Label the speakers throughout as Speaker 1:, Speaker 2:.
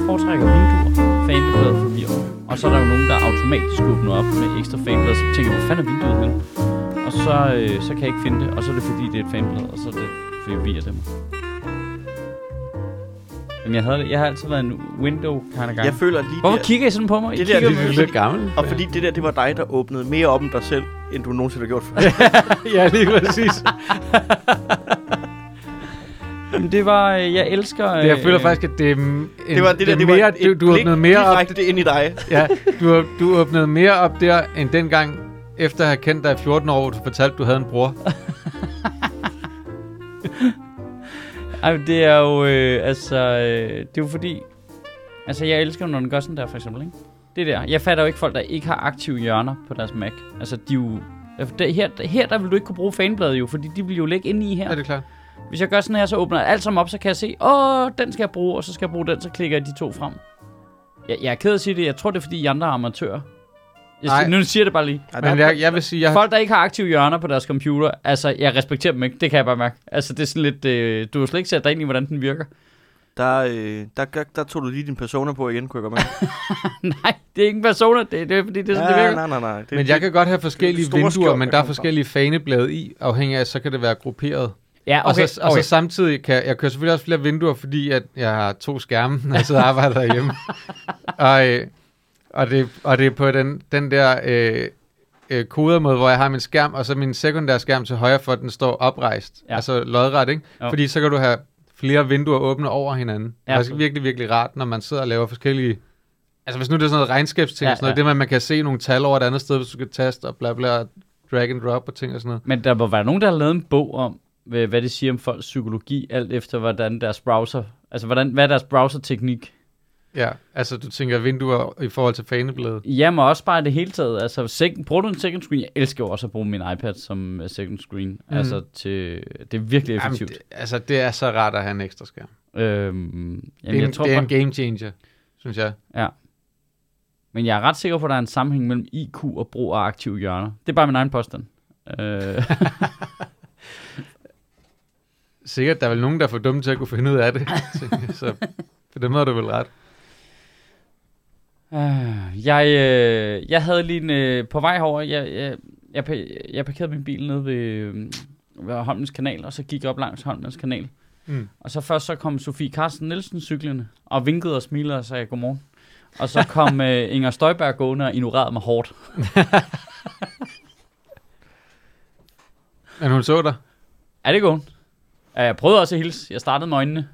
Speaker 1: jeg foretrækker vinduer. Fanebladet forvirrer. Og så er der jo nogen, der automatisk åbner op med ekstra fanblad, så tænker jeg, hvor fanden er vinduet henne? Og så, øh, så kan jeg ikke finde det, og så er det fordi, det er et fanblad, og så er det forvirrer det mig. Men jeg, havde, jeg har altid været en window kind of guy.
Speaker 2: Jeg føler lige
Speaker 1: Hvorfor
Speaker 2: der,
Speaker 1: kigger I sådan på mig? I
Speaker 2: Det der,
Speaker 1: kigger
Speaker 2: det er
Speaker 3: lidt gammel.
Speaker 2: og fordi det der, det var dig, der åbnede mere op om dig selv, end du nogensinde har gjort før.
Speaker 3: ja, lige præcis.
Speaker 1: Men det var, øh, jeg elsker...
Speaker 3: Det, jeg
Speaker 1: øh,
Speaker 3: føler faktisk, at det er en,
Speaker 2: Det var det der,
Speaker 3: er
Speaker 2: det
Speaker 3: mere,
Speaker 2: var
Speaker 3: du, du åbnede mere op.
Speaker 2: direkte ind i dig.
Speaker 3: Ja, du, du åbnede mere op der, end dengang, efter at have kendt dig i 14 år, hvor du fortalte, at du havde en bror.
Speaker 1: Ej, men det er jo, øh, altså, øh, det er jo fordi, altså jeg elsker, når den gør sådan der, for eksempel, ikke? Det der, jeg fatter jo ikke folk, der ikke har aktive hjørner på deres Mac. Altså, de er jo, det, her, her, der vil du ikke kunne bruge fanbladet jo, fordi de vil jo ligge inde i her.
Speaker 3: Er det klart?
Speaker 1: Hvis jeg gør sådan her, så åbner jeg alt sammen op, så kan jeg se, åh, den skal jeg bruge, og så skal jeg bruge den, så klikker jeg de to frem. Jeg, jeg er ked af at sige det, jeg tror, det er fordi, I andre er amatører. Jeg,
Speaker 3: Nej.
Speaker 1: nu siger jeg det bare lige.
Speaker 2: Ja,
Speaker 3: Men jeg, jeg vil sige, jeg.
Speaker 1: Folk, der ikke har aktive hjørner på deres computer, altså, jeg respekterer dem ikke. Det kan jeg bare mærke. Altså, det er sådan lidt, øh, du har slet ikke sat dig ind i, hvordan den virker.
Speaker 2: Der, øh, der, der, der tog du lige din persona på igen, kunne jeg godt.
Speaker 1: Nej, det er ikke en persona, det, det er fordi, det er sådan, det virker.
Speaker 2: nej, nej, nej. Det,
Speaker 3: Men jeg kan godt have forskellige vinduer,
Speaker 2: skjold,
Speaker 3: men
Speaker 2: der
Speaker 3: er forskellige faneblade i, afhængig af, så kan det være grupperet.
Speaker 1: Ja,
Speaker 3: Og,
Speaker 1: okay.
Speaker 3: så, og
Speaker 1: okay.
Speaker 3: så samtidig kan jeg kører selvfølgelig også flere vinduer, fordi at jeg har to skærme, når jeg sidder og arbejder derhjemme. og, øh, og, det, og det er på den, den der øh, øh, kodermåde, hvor jeg har min skærm, og så min sekundære skærm til højre for, at den står oprejst.
Speaker 1: Ja.
Speaker 3: Altså lodret, ikke?
Speaker 1: Jo.
Speaker 3: Fordi så kan du have flere vinduer åbne over hinanden.
Speaker 1: Ja,
Speaker 3: det er virkelig, virkelig rart, når man sidder og laver forskellige... Altså hvis nu det er sådan noget regnskabsting,
Speaker 1: ja,
Speaker 3: sådan noget,
Speaker 1: ja.
Speaker 3: det med, at man kan se nogle tal over et andet sted, hvis du skal taste og bla bla, drag and drop og ting og sådan noget.
Speaker 1: Men der må være nogen, der har lavet en bog om, hvad hvad det siger om folks psykologi, alt efter hvordan deres browser, altså hvordan, hvad er deres browserteknik.
Speaker 3: Ja, altså du tænker vinduer i forhold til fanebladet.
Speaker 1: Ja, men også bare i det hele taget. Altså, sec- bruger du en second screen? Jeg elsker jo også at bruge min iPad som uh, second screen. Mm. Altså, til, det er virkelig
Speaker 3: Jamen,
Speaker 1: effektivt.
Speaker 3: det, altså, det er så rart at have en ekstra skærm.
Speaker 1: Øhm,
Speaker 3: Det
Speaker 1: jamen,
Speaker 3: er,
Speaker 1: jeg tror
Speaker 3: det er
Speaker 1: bare,
Speaker 3: en game changer, synes jeg.
Speaker 1: Ja. Men jeg er ret sikker på, at der er en sammenhæng mellem IQ og brug af aktive hjørner. Det er bare min egen påstand. Øh,
Speaker 3: Sikkert, der er vel nogen, der er for dumme til at kunne finde ud af det. så på den måde er du vel ret.
Speaker 1: øh, jeg, øh, jeg havde lige en, øh, på vej herover, jeg, jeg, jeg, jeg parkerede min bil nede ved, øh, ved Holmens kanal, og så gik jeg op langs Holmens kanal.
Speaker 3: Mm.
Speaker 1: Og så først så kom Sofie Carsten Nielsen cyklende, og vinkede og smilede og sagde godmorgen. Og så kom øh, Inger Støjberg gående og ignorerede mig hårdt.
Speaker 3: Men hun så dig.
Speaker 1: Er det godt? Ja, jeg prøvede også at hilse. Jeg startede med øjnene.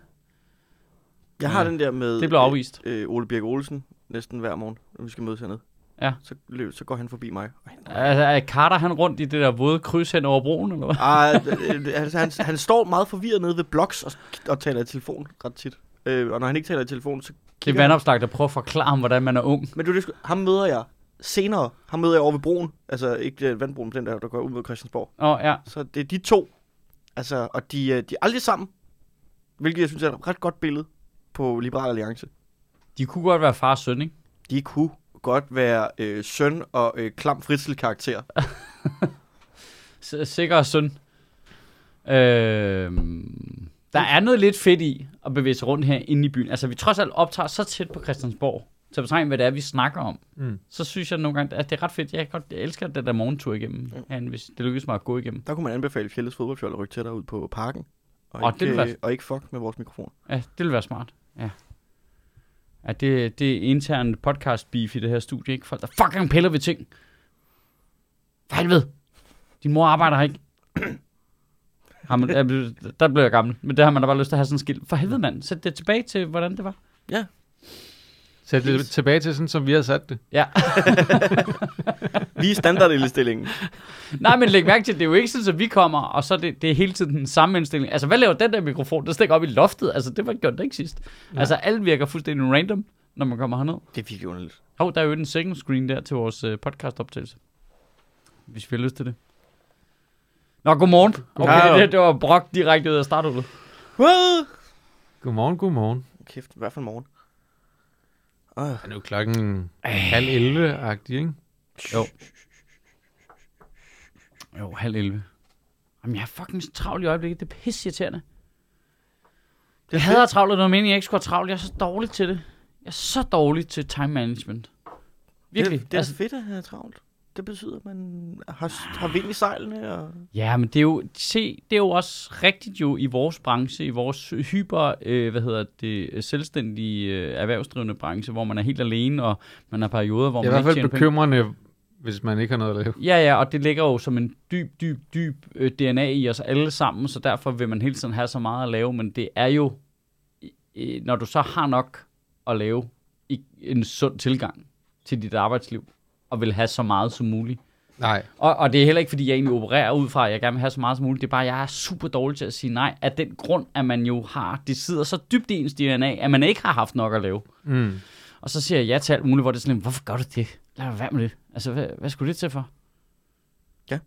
Speaker 2: Jeg har den der med
Speaker 1: Det blev afvist.
Speaker 2: Øh, øh, Ole Birk Olsen næsten hver morgen, når vi skal mødes hernede.
Speaker 1: Ja.
Speaker 2: Så, løb, så går han forbi mig.
Speaker 1: Altså, er Carter han rundt i det der våde kryds hen over broen, eller hvad?
Speaker 2: Ah, øh, øh, altså, han, han står meget forvirret nede ved Bloks og, og taler i telefon ret tit. Øh, og når han ikke taler i telefon, så
Speaker 1: Det er vandopslag, der prøver at forklare ham, hvordan man er ung.
Speaker 2: Men du, det, ham møder jeg senere. Ham møder jeg over ved broen. Altså ikke øh, vandbroen, men den der, der går ud mod Christiansborg.
Speaker 1: Åh, oh, ja.
Speaker 2: Så det er de to. Altså, og de, øh, de er aldrig sammen. Hvilket jeg synes er et ret godt billede på Liberal Alliance.
Speaker 1: De kunne godt være far og søn, ikke?
Speaker 2: De kunne godt være øh, søn og øh, klam fritzel-karakter.
Speaker 1: Sikker søn. Øh, der er noget lidt fedt i at bevæge sig rundt her inde i byen. Altså, vi trods alt optager så tæt på Christiansborg, til betragtning, hvad det er, vi snakker om.
Speaker 3: Mm.
Speaker 1: Så synes jeg nogle gange, at det er ret fedt. Jeg, godt, jeg elsker den der morgentur igennem, herinde, hvis det lykkes mig at gå igennem.
Speaker 2: Der kunne man anbefale Fjelles fodboldfjold at rykke tættere ud på parken. Og,
Speaker 1: Åh,
Speaker 2: ikke,
Speaker 1: det ville være-
Speaker 2: og ikke fuck med vores mikrofon.
Speaker 1: Ja, det vil være smart. Ja. Ja, det, det er intern podcast beef i det her studie, ikke? Folk, der fucking piller ved ting. For helvede. Din mor arbejder her ikke. Har man, ja, der blev jeg gammel. Men det har man da bare lyst til at have sådan en skilt. For helvede, mand. Sæt det tilbage til, hvordan det var.
Speaker 3: Sæt det tilbage til sådan, som vi har sat det.
Speaker 1: Ja.
Speaker 2: Lige standardindstillingen.
Speaker 1: Nej, men læg mærke til, det er jo ikke sådan, at vi kommer, og så er det, det er hele tiden den samme indstilling. Altså, hvad laver den der mikrofon? Der stikker op i loftet. Altså, det var gjort det ikke sidst.
Speaker 3: Nej.
Speaker 1: Altså, alt virker fuldstændig random, når man kommer herned.
Speaker 2: Det er virkelig underligt.
Speaker 1: Hov, der er jo en second screen der til vores øh, podcast-optagelse. Hvis vi har lyst til det. Nå, godmorgen. Okay,
Speaker 2: Hallo.
Speaker 1: det, det var brok direkte ud af starthullet.
Speaker 2: Hvad?
Speaker 3: Godmorgen, godmorgen.
Speaker 2: Kæft, i hvert fald morgen. Øh.
Speaker 3: Er nu klokken halv 11-agtig, ikke?
Speaker 1: Jo. Jo, halv 11. Jamen, jeg er fucking travlt i øjeblikket. Det er pisse irriterende.
Speaker 2: Det
Speaker 1: Jeg hader travlt, og det var meningen, jeg ikke skulle have travlt. Jeg er så dårlig til det. Jeg er så dårlig til time management. Virkelig.
Speaker 2: Det, det er altså, fedt at have travlt. Det betyder, at man har, har vind i sejlene. Og...
Speaker 1: Ja, men det er jo, se, det er jo også rigtigt jo i vores branche, i vores hyper, øh, hvad hedder det, selvstændige øh, erhvervsdrivende branche, hvor man er helt alene, og man har perioder, hvor
Speaker 3: Det er i
Speaker 1: man
Speaker 3: hvert
Speaker 1: ikke
Speaker 3: fald
Speaker 1: tjener penge.
Speaker 3: bekymrende, hvis man ikke har noget at lave.
Speaker 1: Ja, ja, og det ligger jo som en dyb, dyb, dyb øh, DNA i os alle sammen, så derfor vil man hele tiden have så meget at lave, men det er jo, øh, når du så har nok at lave i en sund tilgang til dit arbejdsliv, og vil have så meget som muligt.
Speaker 3: Nej.
Speaker 1: Og, og det er heller ikke, fordi jeg egentlig opererer ud fra, at jeg gerne vil have så meget som muligt. Det er bare, at jeg er super dårlig til at sige nej. Af den grund, at man jo har, det sidder så dybt i ens DNA, at man ikke har haft nok at lave.
Speaker 3: Mm.
Speaker 1: Og så siger jeg ja til alt muligt, hvor det er sådan, hvorfor gør du det? Lad være med det. Altså, hvad, hvad skulle det til for?
Speaker 2: Ja.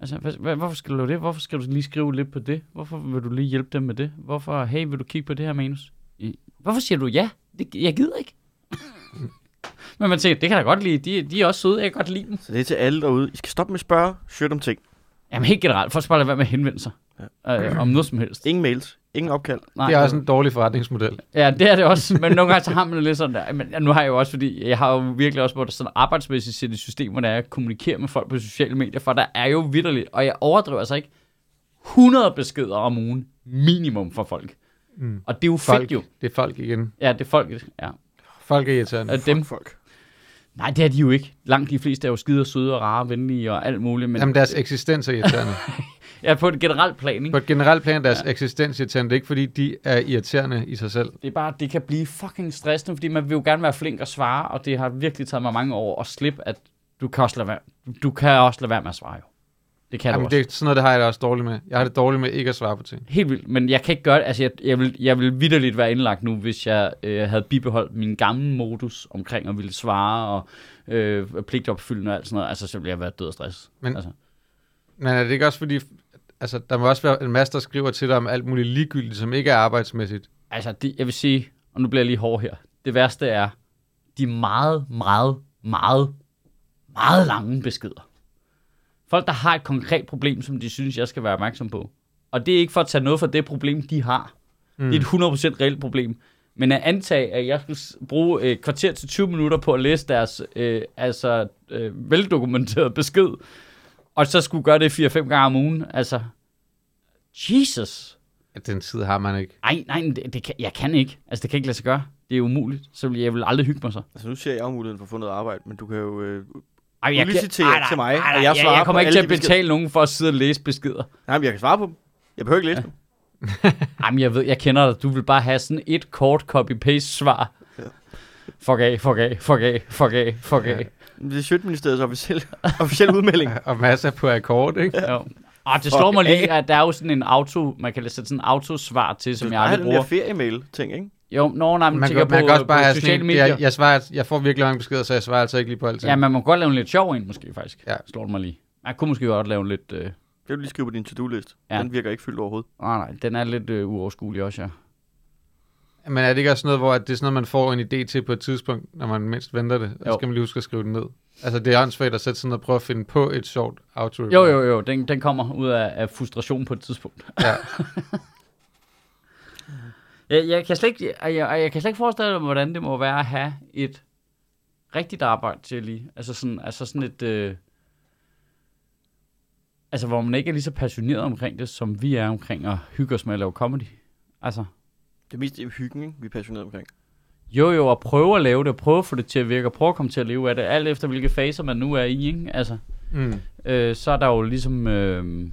Speaker 1: Altså, hvad, hvad, hvorfor skal du lave det? Hvorfor skal du lige skrive lidt på det? Hvorfor vil du lige hjælpe dem med det? Hvorfor, hey, vil du kigge på det her manus? Hvorfor siger du ja? Det, jeg gider ikke. Men man tænker, det kan jeg da godt lide. De, de er også søde, jeg kan godt lide dem.
Speaker 2: Så det er til alle derude. I skal stoppe med at spørge Shirt om ting.
Speaker 1: Jamen helt generelt, folk skal bare lade være med at henvende sig. Ja. Øh, om noget som helst.
Speaker 2: Ingen mails. Ingen opkald.
Speaker 1: Nej,
Speaker 3: Det er også en dårlig forretningsmodel.
Speaker 1: Ja, det er det også, men nogle gange så har man det lidt sådan der. Men nu har jeg jo også, fordi jeg har jo virkelig også måttet sådan arbejdsmæssigt sætte et system, hvor der er at kommunikere med folk på sociale medier, for der er jo vidderligt, og jeg overdriver altså ikke, 100 beskeder om ugen minimum for folk.
Speaker 3: Mm.
Speaker 1: Og det er jo
Speaker 3: Folk.
Speaker 1: fedt jo.
Speaker 3: Det er folk igen.
Speaker 1: Ja, det er folk. Ja.
Speaker 3: Folk er irriterende.
Speaker 1: Er dem.
Speaker 2: Folk.
Speaker 1: Nej, det er de jo ikke. Langt de fleste er jo skide og søde og rare og venlige og alt muligt. Men
Speaker 3: Jamen, deres eksistens er irriterende.
Speaker 1: ja, på et generelt plan, ikke?
Speaker 3: På et generelt plan er deres ja. eksistens irriterende. Det er ikke, fordi de er irriterende i sig selv.
Speaker 1: Det er bare, det kan blive fucking stressende, fordi man vil jo gerne være flink og svare, og det har virkelig taget mig mange år at slippe, at du kan også lade være, du kan også lade være med at svare jo. Det kan du
Speaker 3: Jamen,
Speaker 1: også.
Speaker 3: det, er- sådan noget, det har jeg da også dårligt med. Jeg har det dårligt med ikke at svare på ting.
Speaker 1: Helt vildt, men jeg kan ikke gøre det. Altså, jeg, jeg, vil, jeg vil vidderligt være indlagt nu, hvis jeg øh, havde bibeholdt min gamle modus omkring at ville svare og øh, pligtopfyldende og alt sådan noget. Altså, så ville jeg være død af stress.
Speaker 3: Men-
Speaker 1: altså.
Speaker 3: Men er det ikke også fordi, altså, der må også være en masse, der skriver til dig om alt muligt ligegyldigt, som ikke er arbejdsmæssigt.
Speaker 1: Altså, det, jeg vil sige, og nu bliver jeg lige hård her. Det værste er, de meget, meget, meget, meget lange beskeder. Folk, der har et konkret problem, som de synes, jeg skal være opmærksom på. Og det er ikke for at tage noget fra det problem, de har. Mm. Det er et 100% reelt problem. Men at antage, at jeg skulle bruge et kvarter til 20 minutter på at læse deres øh, altså, øh, veldokumenterede besked, og så skulle gøre det 4-5 gange om ugen, altså, Jesus.
Speaker 3: Den tid har man ikke.
Speaker 1: Ej, nej, det, det kan, jeg kan ikke. Altså, det kan ikke lade sig gøre. Det er umuligt. Så vil jeg vil aldrig hygge mig så.
Speaker 2: Altså nu ser jeg jo muligheden for at få noget arbejde, men du kan jo øh,
Speaker 1: Ej, jeg
Speaker 2: Udlicitere
Speaker 1: ej, nej,
Speaker 2: til mig,
Speaker 1: ej, nej,
Speaker 2: at jeg
Speaker 1: jeg,
Speaker 2: svarer
Speaker 1: jeg kommer ikke til at
Speaker 2: beskeder.
Speaker 1: betale nogen for at sidde og læse beskeder.
Speaker 2: Nej, men jeg kan svare på dem. Jeg behøver ikke læse dem.
Speaker 1: Jamen, jeg ved, jeg kender dig. Du vil bare have sådan et kort copy-paste svar.
Speaker 2: Ja.
Speaker 1: Fuck af, fuck af, fuck af, fuck af, fuck af.
Speaker 2: Det er Sjøtministeriets officielle, officielle udmelding.
Speaker 3: Og masser på akkord, ikke?
Speaker 1: Ja. Og det slår mig lige, at der er jo sådan en auto, man kan sætte sådan en autosvar til, som
Speaker 2: Du
Speaker 1: jeg
Speaker 2: bare have
Speaker 1: aldrig
Speaker 2: den der
Speaker 1: bruger.
Speaker 2: feriemail-ting, ikke?
Speaker 1: Jo, nå, nej,
Speaker 3: Man,
Speaker 1: tænker
Speaker 3: kan, man
Speaker 1: på,
Speaker 3: kan også bare
Speaker 1: på
Speaker 3: have sådan
Speaker 1: sociale
Speaker 3: en,
Speaker 1: medier.
Speaker 3: jeg, jeg, svarer, jeg får virkelig mange beskeder, så jeg svarer altså ikke lige på alt.
Speaker 1: Ja, man må godt lave en lidt sjov en, måske faktisk.
Speaker 3: Ja.
Speaker 1: Slår det mig lige. Man kunne måske godt lave en lidt... Øh...
Speaker 2: Det vil du lige skrive på din to-do-list.
Speaker 1: Ja.
Speaker 2: Den virker ikke fyldt overhovedet.
Speaker 1: Nej, nej, den er lidt øh, uoverskuelig også, ja.
Speaker 3: Men er det ikke også noget, hvor det er sådan noget, man får en idé til på et tidspunkt, når man mindst venter det?
Speaker 1: Jo.
Speaker 3: så skal man lige huske at skrive det ned. Altså, det er åndssvagt at sætte sig ned og prøve at finde på et sjovt auto
Speaker 1: Jo, jo, jo, den, den kommer ud af, af frustration på et tidspunkt.
Speaker 3: Ja.
Speaker 1: Jeg, jeg, kan slet ikke, jeg, jeg, jeg kan slet ikke forestille mig, hvordan det må være at have et rigtigt arbejde til lige. Altså sådan, altså sådan et... Øh, altså hvor man ikke er lige så passioneret omkring det, som vi er omkring at hygge os med at lave comedy. Altså,
Speaker 2: Det er mest det er hyggen, ikke? vi er passionerede omkring.
Speaker 1: jo jo, at prøve at lave det, og prøve at få det til at virke, og prøve at komme til at leve af det, alt efter hvilke faser man nu er i, ikke? Altså,
Speaker 3: Mm.
Speaker 1: øh, så er der jo ligesom... Øh,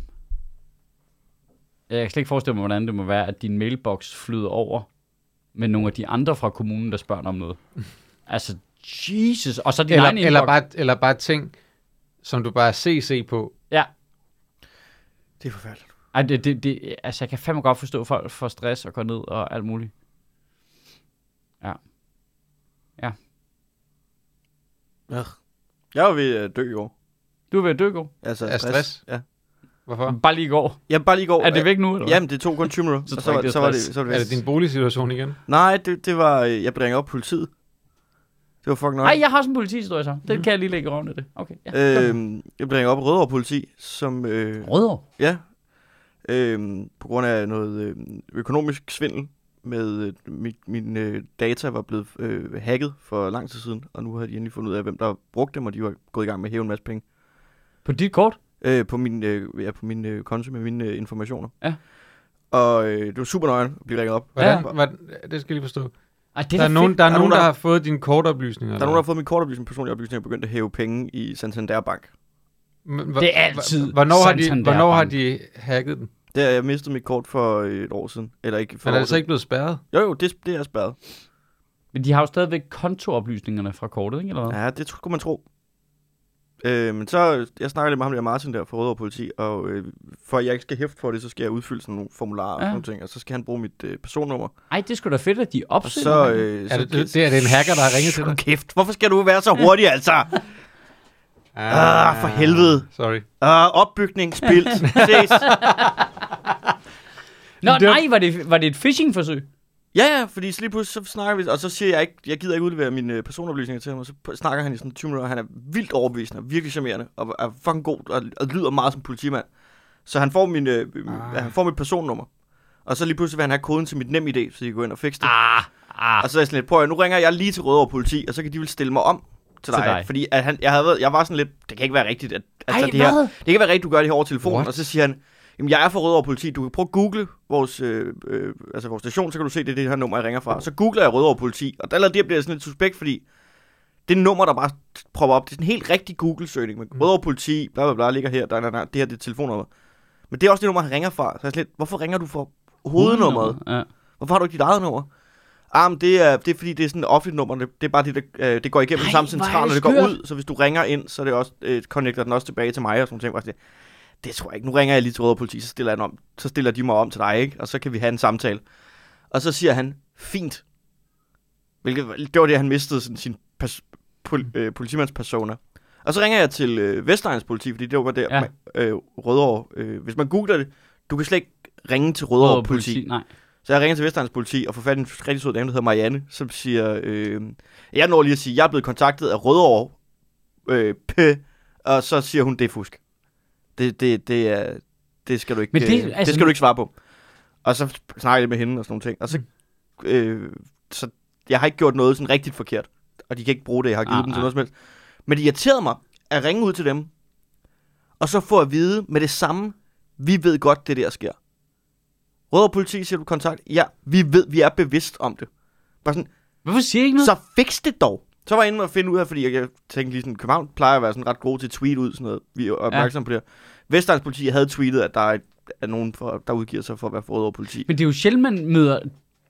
Speaker 1: jeg kan slet ikke forestille mig, hvordan det må være, at din mailbox flyder over med nogle af de andre fra kommunen, der spørger dig om noget. altså, Jesus. Og så din egen
Speaker 3: Eller, eller,
Speaker 1: inbox.
Speaker 3: bare, eller bare ting, som du bare CC på.
Speaker 1: Ja.
Speaker 2: Det er forfærdeligt.
Speaker 1: Ej, det, det, det, altså, jeg kan fandme godt forstå, at folk får stress og går ned og alt muligt.
Speaker 2: Ja. Jeg var ved at dø i år.
Speaker 1: Du er ved at dø, gå.
Speaker 2: Altså
Speaker 3: Af stress?
Speaker 2: Ja.
Speaker 3: Hvorfor?
Speaker 1: Bare lige i går.
Speaker 2: Jamen bare lige i går.
Speaker 1: Er det væk nu, eller hvad?
Speaker 2: Jamen, det tog kun 20 minutter.
Speaker 1: Så
Speaker 2: så,
Speaker 1: det er
Speaker 2: så, var det, så var det,
Speaker 3: Er det din boligsituation igen?
Speaker 2: Nej, det, det var, øh, jeg blev ringet op på politiet. Det var fucking nok.
Speaker 1: Nej, jeg har også en politihistorie så. Den kan jeg lige lægge rundt af det. Okay, ja.
Speaker 2: Øhm, jeg blev ringet op Rødovre politi, som, øh,
Speaker 1: Rødovre.
Speaker 2: ja, øh, på grund af noget øh, økonomisk svindel med øh, mit, min øh, data var blevet øh, hacket for lang tid siden, og nu har de endelig fundet ud af, hvem der brugte dem, og de var gået i gang med at hæve en masse penge.
Speaker 1: På dit kort?
Speaker 2: Øh, på min, øh, ja, på min øh, konto med mine øh, informationer.
Speaker 1: Ja.
Speaker 2: Og øh, det var super nøjeren at blive ringet op.
Speaker 3: Hvordan,
Speaker 1: Ja.
Speaker 3: hvordan, det skal jeg lige forstå.
Speaker 1: Ej, det
Speaker 3: Der er, nogen, der, er
Speaker 2: Der er
Speaker 3: nogen, der
Speaker 2: der-
Speaker 3: har fået dine kortoplysninger.
Speaker 2: Der er nogen, der har fået min kortoplysning, personlige oplysninger, og begyndt at hæve penge i Santander Bank.
Speaker 3: der...
Speaker 1: Det er altid
Speaker 3: Hvornår har, de, hvornår har de hacket den?
Speaker 2: Det har jeg mistet mit kort for øh, et år siden. Eller ikke for
Speaker 3: Men er det så ikke blevet spærret?
Speaker 2: Jo, jo, det, det er spærret.
Speaker 1: Men de har jo stadigvæk kontooplysningerne fra kortet, ikke? Eller hvad?
Speaker 2: Ja, det skulle man tro. Øh, men så, jeg snakker lidt med ham der Martin der fra Rødovre Politi, og øh, for at jeg ikke skal hæfte for det, så skal jeg udfylde sådan nogle formularer og
Speaker 1: Ja.
Speaker 2: sådan nogle ting, og så skal han bruge mit øh, personnummer.
Speaker 1: Ej, det skulle da fedt, at de
Speaker 2: Og
Speaker 1: opsætter.
Speaker 2: så,
Speaker 1: det.
Speaker 2: øh,
Speaker 3: Er
Speaker 2: så
Speaker 3: det, det, det er det en hacker, der har ringet til dig?
Speaker 2: kæft, hvorfor skal du være så hurtig, altså? Ah, for helvede.
Speaker 3: Sorry.
Speaker 2: Ah, opbygning, spildt, ses.
Speaker 1: Nå,
Speaker 3: det var-
Speaker 1: nej, var det, var det et phishing-forsøg?
Speaker 2: Ja, ja, fordi så lige pludselig så snakker vi, og så siger jeg ikke, jeg gider ikke udlevere mine øh, personoplysninger til ham, og så snakker han i sådan 20 minutter, og han er vildt overbevisende, virkelig charmerende, og er fucking god, og, og lyder meget som politimand. Så han får, min, øh,
Speaker 3: Ah.
Speaker 2: han får mit personnummer, og så lige pludselig vil han have koden til mit nem idé, så de kan gå ind og fikse det.
Speaker 1: Ah, ah.
Speaker 2: Og så er jeg sådan lidt, prøv at, nu ringer jeg lige til Rødovre Politi, og så kan de vel stille mig om til dig.
Speaker 1: Til dig.
Speaker 2: Fordi at han, jeg, havde jeg var sådan lidt, det kan ikke være rigtigt, at, altså,
Speaker 1: Ej,
Speaker 2: det, her,
Speaker 1: hvad?
Speaker 2: det kan ikke være rigtigt, du gør det her over telefonen.
Speaker 3: What?
Speaker 2: Og så siger han, jamen jeg er fra Rødovre Politi, du kan prøve at google vores, øh, øh, altså vores station, så kan du se, det er det her nummer, jeg ringer fra. Så googler jeg Rødovre Politi, og der det bliver sådan lidt suspekt, fordi det nummer, der bare propper op, det er sådan en helt rigtig Google-søgning med Rødovre Politi, bla bla bla, ligger her, der, der, der, det her det er telefonnummer. Men det er også det nummer, han ringer fra. Så jeg er lidt, hvorfor ringer du fra hovednummeret?
Speaker 1: Ja.
Speaker 2: Hvorfor har du ikke dit eget nummer? Ah, men det er, det er fordi, det er sådan et offentligt nummer. Det, det er bare det, der, øh, det går igennem
Speaker 1: Ej,
Speaker 2: Ej, samme central, når
Speaker 1: det
Speaker 2: går ud. Så hvis du ringer ind, så er det også, øh, connecter den også tilbage til mig og sådan nogle Det tror jeg ikke. Nu ringer jeg lige til Røde Politi, så stiller, den om, så stiller de mig om til dig, ikke? Og så kan vi have en samtale. Og så siger han, fint. Hvilket, det var det, han mistede sådan, sin pers, pol, øh, politimands persona. Og så ringer jeg til øh, Vestegns politi, fordi det var der,
Speaker 1: Ja.
Speaker 2: øh, Rødovre. Øh, hvis man googler det, du kan slet ikke ringe til Rødovre,
Speaker 1: Rødovre
Speaker 2: politi.
Speaker 1: Nej.
Speaker 2: Så jeg ringer til Vestegns politi og får fat i en rigtig sød dame, der hedder Marianne, som siger, øh, jeg når lige at sige, jeg er blevet kontaktet af Rødovre, øh, p, og så siger hun, det er fusk. Det, det, det, er, det skal du ikke,
Speaker 1: Men det-
Speaker 2: øh,
Speaker 1: altså-
Speaker 2: det skal du ikke svare på. Og så snakker jeg med hende og sådan nogle ting. Og så, øh, så jeg har ikke gjort noget sådan rigtigt forkert. Og de kan ikke bruge det, jeg har givet
Speaker 1: ah,
Speaker 2: dem til
Speaker 1: ah.
Speaker 2: noget som helst. Men det irriterede mig at ringe ud til dem, og så få at vide med det samme, vi ved godt, det der sker. Rødovre politi siger du kontakt. Ja, vi ved, vi er bevidst om det. Bare sådan,
Speaker 1: Hvorfor siger I ikke noget?
Speaker 2: så fix det dog. Så var jeg inde og finde ud af, fordi jeg, tænkte lige sådan, København plejer at være sådan ret gode til at tweet ud sådan noget. Vi er opmærksomme ja. på det her. Vestegns politi havde tweetet, at der er, er nogen, for, der udgiver sig for at være for Rødovre politi.
Speaker 1: Men det er jo sjældent, man møder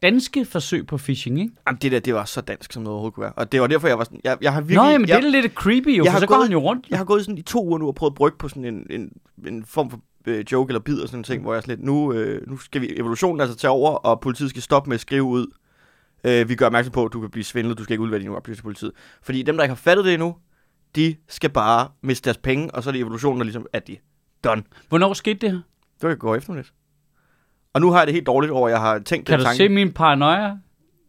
Speaker 1: danske forsøg på phishing, ikke?
Speaker 2: Jamen, det der, det var så dansk, som noget overhovedet kunne være. Og det var derfor, jeg var sådan, jeg, jeg har virkelig...
Speaker 1: Nå, jamen,
Speaker 2: jeg,
Speaker 1: det er lidt creepy jo,
Speaker 2: jeg
Speaker 1: for
Speaker 2: har
Speaker 1: så går
Speaker 2: gået-
Speaker 1: han jo rundt.
Speaker 2: Jeg har gået sådan i to uger nu og prøvet at brygge på sådan en, en, en form for øh, joke eller bid og sådan en ting, hvor jeg sådan lidt, nu, øh, nu skal vi evolutionen altså tage over, og politiet skal stoppe med at skrive ud. Øh, vi gør opmærksom på, at du kan blive svindlet, du skal ikke udlevere dine oplysninger til politiet. Fordi dem, der ikke har fattet det endnu, de skal bare miste deres penge, og så er det evolutionen, der ligesom, at de done.
Speaker 1: Hvornår skete det her?
Speaker 2: Det kan gå efter lidt. Og nu har jeg det helt dårligt over, at jeg har tænkt
Speaker 1: Kan
Speaker 2: den
Speaker 1: du
Speaker 2: tanke.
Speaker 1: se min paranoia?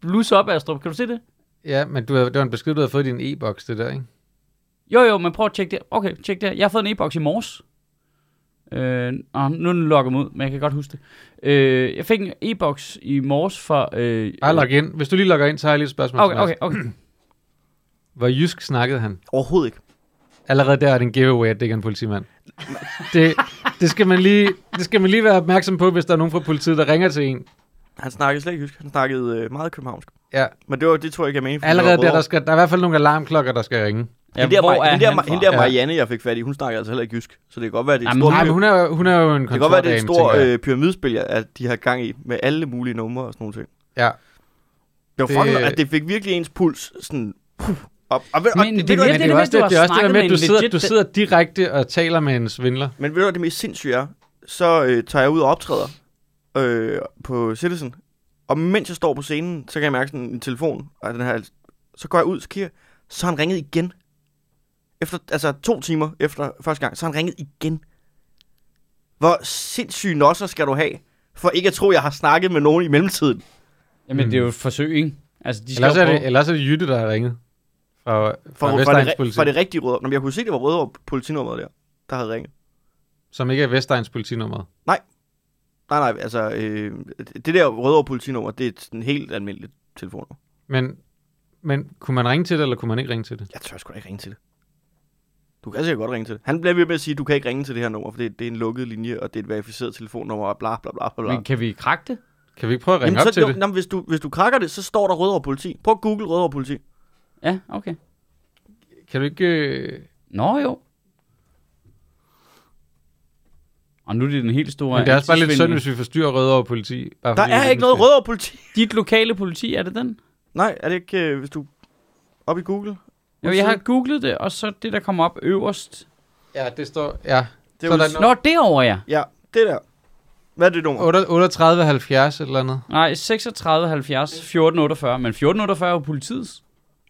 Speaker 1: Lus op, Astrup. Kan du se det?
Speaker 3: Ja, men du, har- det var en besked, du havde fået i din e-boks, det der, ikke?
Speaker 1: Jo, jo, men prøv at tjekke det. Okay, tjek det. Jeg har fået en e-boks i morges. Øh, og nu er den logget mig ud, men jeg kan godt huske det. Øh, jeg fik en e-boks i morges for... Øh,
Speaker 3: Bare log ind. Hvis du lige logger ind, så har jeg lige et spørgsmål.
Speaker 1: Okay, okay, okay.
Speaker 3: Hvor jysk snakkede han?
Speaker 2: Overhovedet ikke.
Speaker 3: Allerede der er det en giveaway, at det ikke er en politimand. det, det, skal man lige, det skal man lige være opmærksom på, hvis der er nogen fra politiet, der ringer til en.
Speaker 2: Han snakkede slet ikke jysk. Han snakkede øh, meget københavnsk.
Speaker 3: Ja,
Speaker 2: Men det, var, det tror jeg ikke, jeg mener.
Speaker 3: allerede der, der, skal, der er i hvert fald nogle alarmklokker, der skal ringe.
Speaker 1: Ja,
Speaker 2: hende der,
Speaker 1: hvor er
Speaker 2: hende der, hende der? Marianne, jeg fik fat i, hun snakker altså heller ikke jysk. Så det kan godt være, at det er et stort,
Speaker 3: Nej, men hun er, hun er jo en
Speaker 2: det kan godt være, det er et stort øh, pyramidespil, ja, at de har gang i med alle mulige numre og sådan nogle ting.
Speaker 3: Ja.
Speaker 2: Det var
Speaker 3: Det-
Speaker 2: fucking, at det fik virkelig ens puls sådan puh, op. Og, ved, og,
Speaker 1: Men
Speaker 2: ved,
Speaker 1: det er
Speaker 3: det er
Speaker 1: det
Speaker 3: også det, det, er
Speaker 1: har
Speaker 3: også det der
Speaker 1: snakket
Speaker 3: med, at du sidder, du sidder direkte og taler med en svindler.
Speaker 2: men ved du, det mest sindssyge er? Så øh, tager jeg ud og optræder øh, på Citizen. Og mens jeg står på scenen, så kan jeg mærke sådan en telefon. Og den her, så går jeg ud, så kigger så har han ringet igen. Efter, altså to timer efter første gang, så har han ringet igen. Hvor sindssyge nosser skal du have, for ikke at tro, at jeg har snakket med nogen i mellemtiden?
Speaker 1: Jamen, det er jo et forsøg, ikke? Altså, de skal
Speaker 3: Ellers er, det, ellers er det Jytte, der har ringet. Fra, fra, fra
Speaker 2: det,
Speaker 3: politi,
Speaker 2: for det rigtige røde. Når jeg kunne se, det var røde politinummeret der, der havde ringet.
Speaker 3: som ikke er Vestegns politinummeret.
Speaker 2: Nej, nej, altså, øh, det der Rødovre politinummer, det er et sådan helt almindeligt telefonnummer.
Speaker 3: Men, men kunne man ringe til det, eller kunne man ikke ringe til det?
Speaker 2: Jeg tør sgu da ikke ringe til det. Du kan sikkert godt ringe til det. Han bliver ved med at sige, at du kan ikke ringe til det her nummer, for det, det er en lukket linje, og det er et verificeret telefonnummer, og bla bla bla bla bla.
Speaker 1: Men kan vi krakke det?
Speaker 3: Kan vi ikke prøve at ringe
Speaker 2: Jamen,
Speaker 3: op
Speaker 2: så,
Speaker 3: til
Speaker 2: jo,
Speaker 3: det?
Speaker 2: jamen, hvis, du, hvis du krakker det, så står der Rødovre politi. Prøv at google Rødovre politi.
Speaker 1: Ja, okay.
Speaker 3: Kan du ikke... Øh...
Speaker 1: Nå jo. Og nu er det den helt store...
Speaker 3: Men det er også bare lidt synd, hvis vi forstyrrer Rødovre politi. Bare
Speaker 2: Der er ikke noget Rødovre politi.
Speaker 1: Dit lokale politi, er det den?
Speaker 2: Nej, er det ikke, øh, hvis du op i Google?
Speaker 1: Jo, jeg har googlet det, og så det, der kommer op øverst.
Speaker 3: Ja, det står... Ja.
Speaker 2: Det er
Speaker 3: Så der er
Speaker 1: Nå, derovre, ja.
Speaker 2: Ja, det der. Hvad er det nummer?
Speaker 3: 38 70 eller andet.
Speaker 1: Nej, 36 70 14 48. Men 14 48 er jo politiets.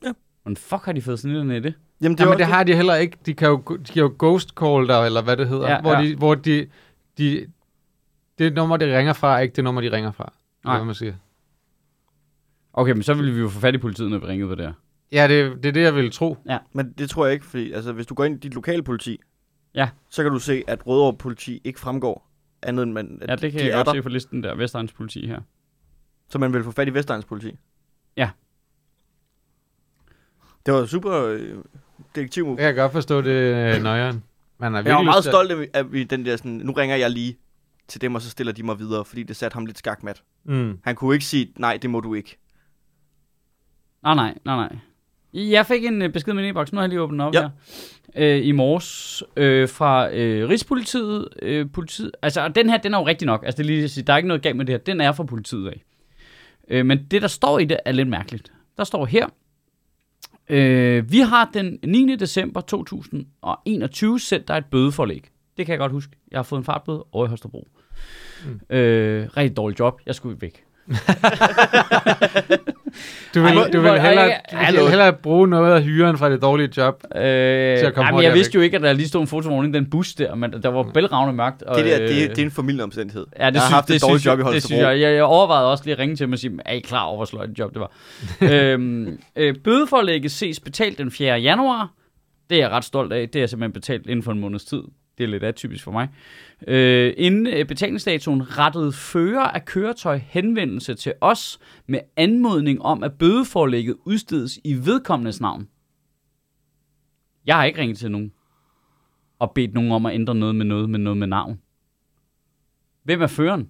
Speaker 2: Ja.
Speaker 3: Men
Speaker 1: fuck har de fået sådan et net det?
Speaker 2: Jamen, det,
Speaker 3: Jamen, det har de heller ikke. De kan jo, de kan jo ghost call dig, eller hvad det hedder.
Speaker 1: Ja,
Speaker 3: Ja, hvor,
Speaker 1: ja.
Speaker 3: De, hvor de, de... Det nummer, de ringer fra, er ikke det nummer, de ringer fra.
Speaker 1: Nej.
Speaker 3: Nej. Hvad man siger.
Speaker 1: Okay, men så ville vi jo få fat i politiet, når vi ringede på det her.
Speaker 3: Ja, det, det er det, jeg ville tro.
Speaker 2: Men det tror jeg ikke, fordi altså, hvis du går ind i dit lokale politi,
Speaker 1: Ja.
Speaker 2: så kan du se, at Rødovre politi ikke fremgår andet end man, at
Speaker 1: Ja, det kan
Speaker 2: de
Speaker 1: jeg
Speaker 2: er
Speaker 1: godt
Speaker 2: der,
Speaker 1: se på listen der. Vestegns politi her.
Speaker 2: så man vil få fat i Vestegns politi.
Speaker 1: Ja.
Speaker 2: Det var super øh, detektiv
Speaker 3: Jeg kan godt forstå det øh, nøjeren. Man er
Speaker 2: Jeg var meget stolt af, at vi den der sådan, nu ringer jeg lige til dem, og så stiller de mig videre, fordi det satte ham lidt skakmat.
Speaker 3: Mm.
Speaker 2: Han kunne ikke sige, nej, det må du ikke.
Speaker 1: Nej, nej, nej, nej. Jeg fik en øh, besked med min e-boks, nu har jeg lige åbnet op
Speaker 2: Ja.
Speaker 1: her. Øh, I morges øh, fra øh, Rigspolitiet. Øh, politiet. Altså, og den her, den er jo rigtig nok. Altså, det er lige at sige, der er ikke noget galt med det her. Den er fra politiet af. Øh, men det, der står i det, er lidt mærkeligt. Der står her, øh, vi har den 9. december 2021 sendt dig et bødeforlæg. Det kan jeg godt huske. Jeg har fået en fartbøde over i Holstebro. Mm. Øh, rigtig dårlig job. Jeg skulle væk.
Speaker 3: Du vil,
Speaker 1: Ej,
Speaker 3: du vil hellere, du vil hellere bruge noget af hyren fra det dårlige job.
Speaker 1: Øh,
Speaker 3: at komme
Speaker 1: jamen, jeg vidste
Speaker 3: væk.
Speaker 1: jo ikke, at der lige stod en fotovogn i den bus der, men der var bælragende mørkt. Og,
Speaker 2: Det der, det,
Speaker 1: øh,
Speaker 2: det er en familieomstændighed.
Speaker 1: Ja, det
Speaker 2: jeg har
Speaker 1: synes,
Speaker 2: haft
Speaker 1: det
Speaker 2: et dårligt job i
Speaker 1: jeg- det
Speaker 2: Holstebro.
Speaker 1: synes jeg, jeg, jeg overvejede også lige at ringe til dem og sige, er I klar over, hvor sløjt et job det var? øhm, øh, bødeforlægget ses betalt den 4. januar. Det er jeg ret stolt af. Det er jeg simpelthen betalt inden for en måneds tid. Det er lidt atypisk for mig. Øh, inden øh, betalingsdatoen rettede fører af køretøj henvendelse til os med anmodning om, at bødeforlægget udstedes i vedkommendes navn. Jeg har ikke ringet til nogen og bedt nogen om at ændre noget med noget med noget med navn. Hvem er føreren? Der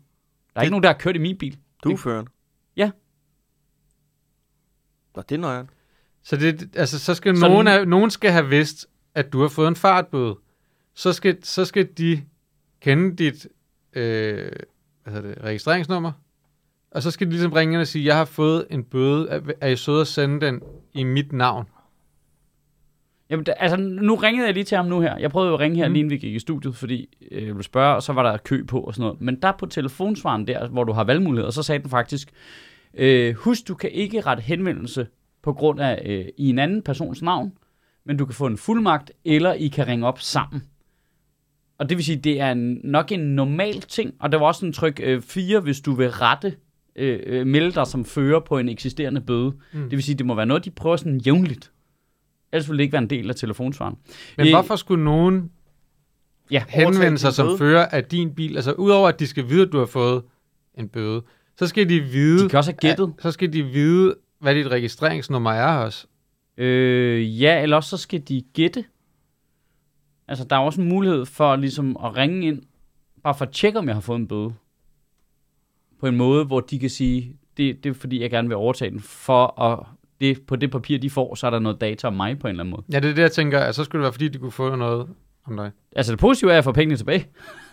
Speaker 1: er
Speaker 2: Det-
Speaker 1: ikke nogen, der har kørt i min bil.
Speaker 2: Du er føreren.
Speaker 1: Ja.
Speaker 2: Nå, det er nøjeren.
Speaker 3: Så, det, altså, så skal
Speaker 1: Så
Speaker 3: nogen,
Speaker 1: den-
Speaker 3: nogen skal have vidst, at du har fået en fartbøde. Så skal, så skal de kende dit øh, hvad hedder det, registreringsnummer, og så skal de ligesom ringe og sige, jeg har fået en bøde, er, I søde at sende den i mit navn?
Speaker 1: Jamen, da, altså, nu ringede jeg lige til ham nu her. Jeg prøvede jo at ringe her. Mm. lige inden vi gik i studiet, fordi øh, jeg ville spørge, og så var der kø på og sådan noget. Men der på telefonsvaren der, hvor du har valgmuligheder, så sagde den faktisk, øh, husk, du kan ikke rette henvendelse på grund af øh, i en anden persons navn, men du kan få en fuldmagt, eller I kan ringe op sammen. Og det vil sige, det er en, nok en normal ting, og der var også en tryk 4, øh, hvis du vil rette, øh, øh, melde dig som fører på en eksisterende bøde. Mm. Det vil sige, det må være noget, de prøver sådan jævnligt. Ellers ville det ikke være en del af telefonsvaren.
Speaker 3: Men
Speaker 1: Øh,
Speaker 3: hvorfor skulle nogen
Speaker 1: Ja,
Speaker 3: henvende sig som
Speaker 2: bøde?
Speaker 3: fører af din bil? Altså udover at de skal vide, at du har fået en bøde, så skal de vide,
Speaker 1: de kan også have gættet.
Speaker 3: så skal de vide, hvad dit registreringsnummer er også.
Speaker 1: Øh, ja, eller også så skal de gætte. Altså, der er også en mulighed for ligesom at ringe ind, bare for at tjekke, om jeg har fået en bøde. På en måde, hvor de kan sige, det, det er fordi, jeg gerne vil overtage den, for at det, på det papir, de får, så er der noget data om mig på en eller anden måde.
Speaker 3: Ja, det er det, jeg tænker, at så skulle det være, fordi de kunne få noget om dig.
Speaker 1: Altså, det positive er, at jeg får pengene tilbage.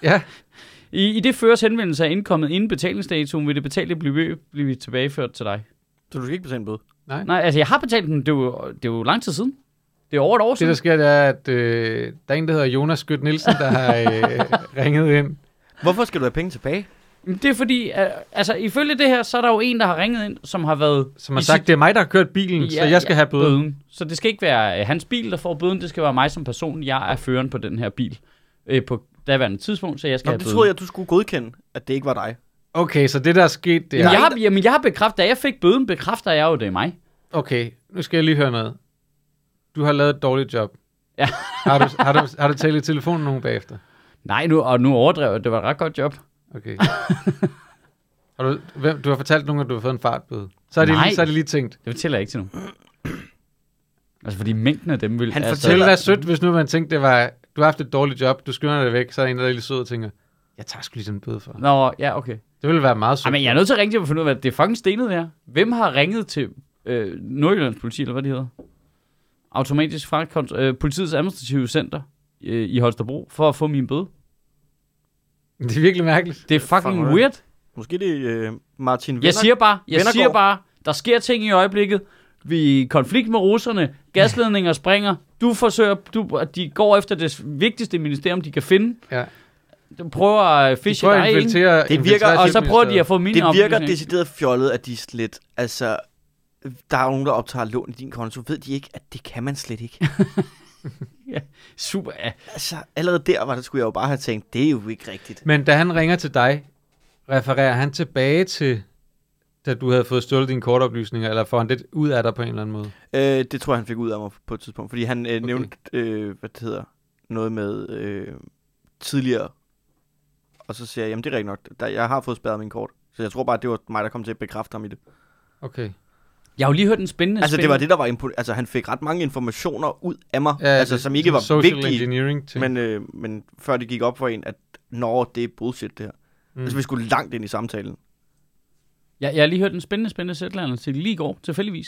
Speaker 3: Ja,
Speaker 1: I, i det føres henvendelse er indkommet inden betalingsdatoen, vil det betalte blive, blive tilbageført til dig.
Speaker 2: Så du skal ikke betale en bøde.
Speaker 1: Nej, altså, jeg har betalt den, det er jo, det er jo lang tid siden. Det er over et år
Speaker 3: det
Speaker 1: siden.
Speaker 3: der sker, det er, at øh, der er en, der hedder Jonas Skødt Nielsen, der har øh, ringet ind.
Speaker 2: Hvorfor skal du have penge tilbage?
Speaker 1: Det er fordi, uh, altså ifølge det her, så er der jo en, der har ringet ind, som har været...
Speaker 3: Som har sagt,
Speaker 1: sit-
Speaker 3: det er mig, der har kørt bilen, ja, så jeg skal ja, have bøden.
Speaker 1: bøden. Så det skal ikke være uh, hans bil, der får bøden, det skal være mig som person. Jeg er føreren på den her bil uh, på daværende tidspunkt, så jeg skal
Speaker 2: Nå,
Speaker 1: have
Speaker 2: det
Speaker 1: bøden.
Speaker 2: troede jeg, du skulle godkende, at det ikke var dig.
Speaker 3: Okay, så det der er sket, det
Speaker 1: Jamen,
Speaker 3: er...
Speaker 1: jeg, har, jamen, jeg har bekræftet, da jeg fik bøden, bekræfter jeg jo, det er mig.
Speaker 3: Okay, nu skal jeg lige høre noget. Du har lavet et dårligt job.
Speaker 1: Ja.
Speaker 3: har, du, har, du, har du talt i telefonen nogen bagefter?
Speaker 1: Nej, nu, og nu overdrev jeg, det var et ret godt job.
Speaker 3: Okay. har du, hvem, du har fortalt nogen, at du har fået en fartbøde. Så er det,
Speaker 1: Nej.
Speaker 3: lige, så er det lige tænkt.
Speaker 1: Det fortæller jeg ikke til nogen. Altså, fordi mængden af dem vil...
Speaker 2: Han
Speaker 1: altså,
Speaker 3: Det
Speaker 2: fortæller-
Speaker 3: være sødt, hvis nu man tænkte, det var, du har haft et dårligt job, du skynder dig væk, så er en, der er lidt sød og tænker, jeg tager sgu lige sådan en bøde for.
Speaker 1: Nå, ja, okay.
Speaker 3: Det ville være meget sødt.
Speaker 1: Men jeg er nødt til at ringe til og finde ud af, hvad det er fucking stenet der. Hvem har ringet til øh, Nordjyllands politi, eller hvad det hedder? Automatisk fragtkont- øh, politiets administrative center øh, i Holstebro, for at få min bøde.
Speaker 3: Det er virkelig mærkeligt.
Speaker 1: Det er fucking
Speaker 2: Fuck,
Speaker 1: weird.
Speaker 2: Måske det er øh, Martin Venner.
Speaker 1: Jeg siger bare, jeg
Speaker 2: Vennergaard.
Speaker 1: siger bare, der sker ting i øjeblikket. Vi er i konflikt med russerne. Gasledninger springer. Du forsøger, du, de går efter det vigtigste ministerium, de kan finde.
Speaker 3: Ja.
Speaker 1: Du prøver at
Speaker 3: De
Speaker 1: fishe
Speaker 3: prøver at
Speaker 1: dig ind,
Speaker 2: Det virker-
Speaker 1: og så prøver de at få mine
Speaker 2: Det virker decideret fjollet, at de er slet... Altså, der er nogen, der optager lån i din konto. Ved de ikke, at det kan man slet ikke?
Speaker 1: Super. Ja.
Speaker 2: altså, allerede der var det, skulle jeg jo bare have tænkt, det er jo ikke rigtigt.
Speaker 3: Men da han ringer til dig, refererer han tilbage til, da du havde fået stjålet dine kortoplysninger, eller får han det ud af dig på en eller anden måde?
Speaker 2: Øh, det tror jeg, han fik ud af mig på et tidspunkt, fordi han øh,
Speaker 3: Okay.
Speaker 2: nævnte, øh, hvad det hedder, noget med øh, tidligere. Og så siger jeg, jamen det er rigtigt nok, der, jeg har fået spærret min kort. Så jeg tror bare, det var mig, der kom til at bekræfte ham i det.
Speaker 3: Okay.
Speaker 1: Jeg har jo lige hørt en spændende
Speaker 2: Altså det var det, der var impo- Altså han fik ret mange informationer ud af mig,
Speaker 3: Ja,
Speaker 2: altså
Speaker 3: det-
Speaker 2: som ikke var
Speaker 3: social
Speaker 2: vigtige.
Speaker 3: engineering ting.
Speaker 2: Men, øh, men før det gik op for en, at når det er bullshit det her. Mm. Altså vi skulle langt ind i samtalen.
Speaker 1: Jeg, jeg har lige hørt en spændende, spændende sætland til lige i går, tilfældigvis.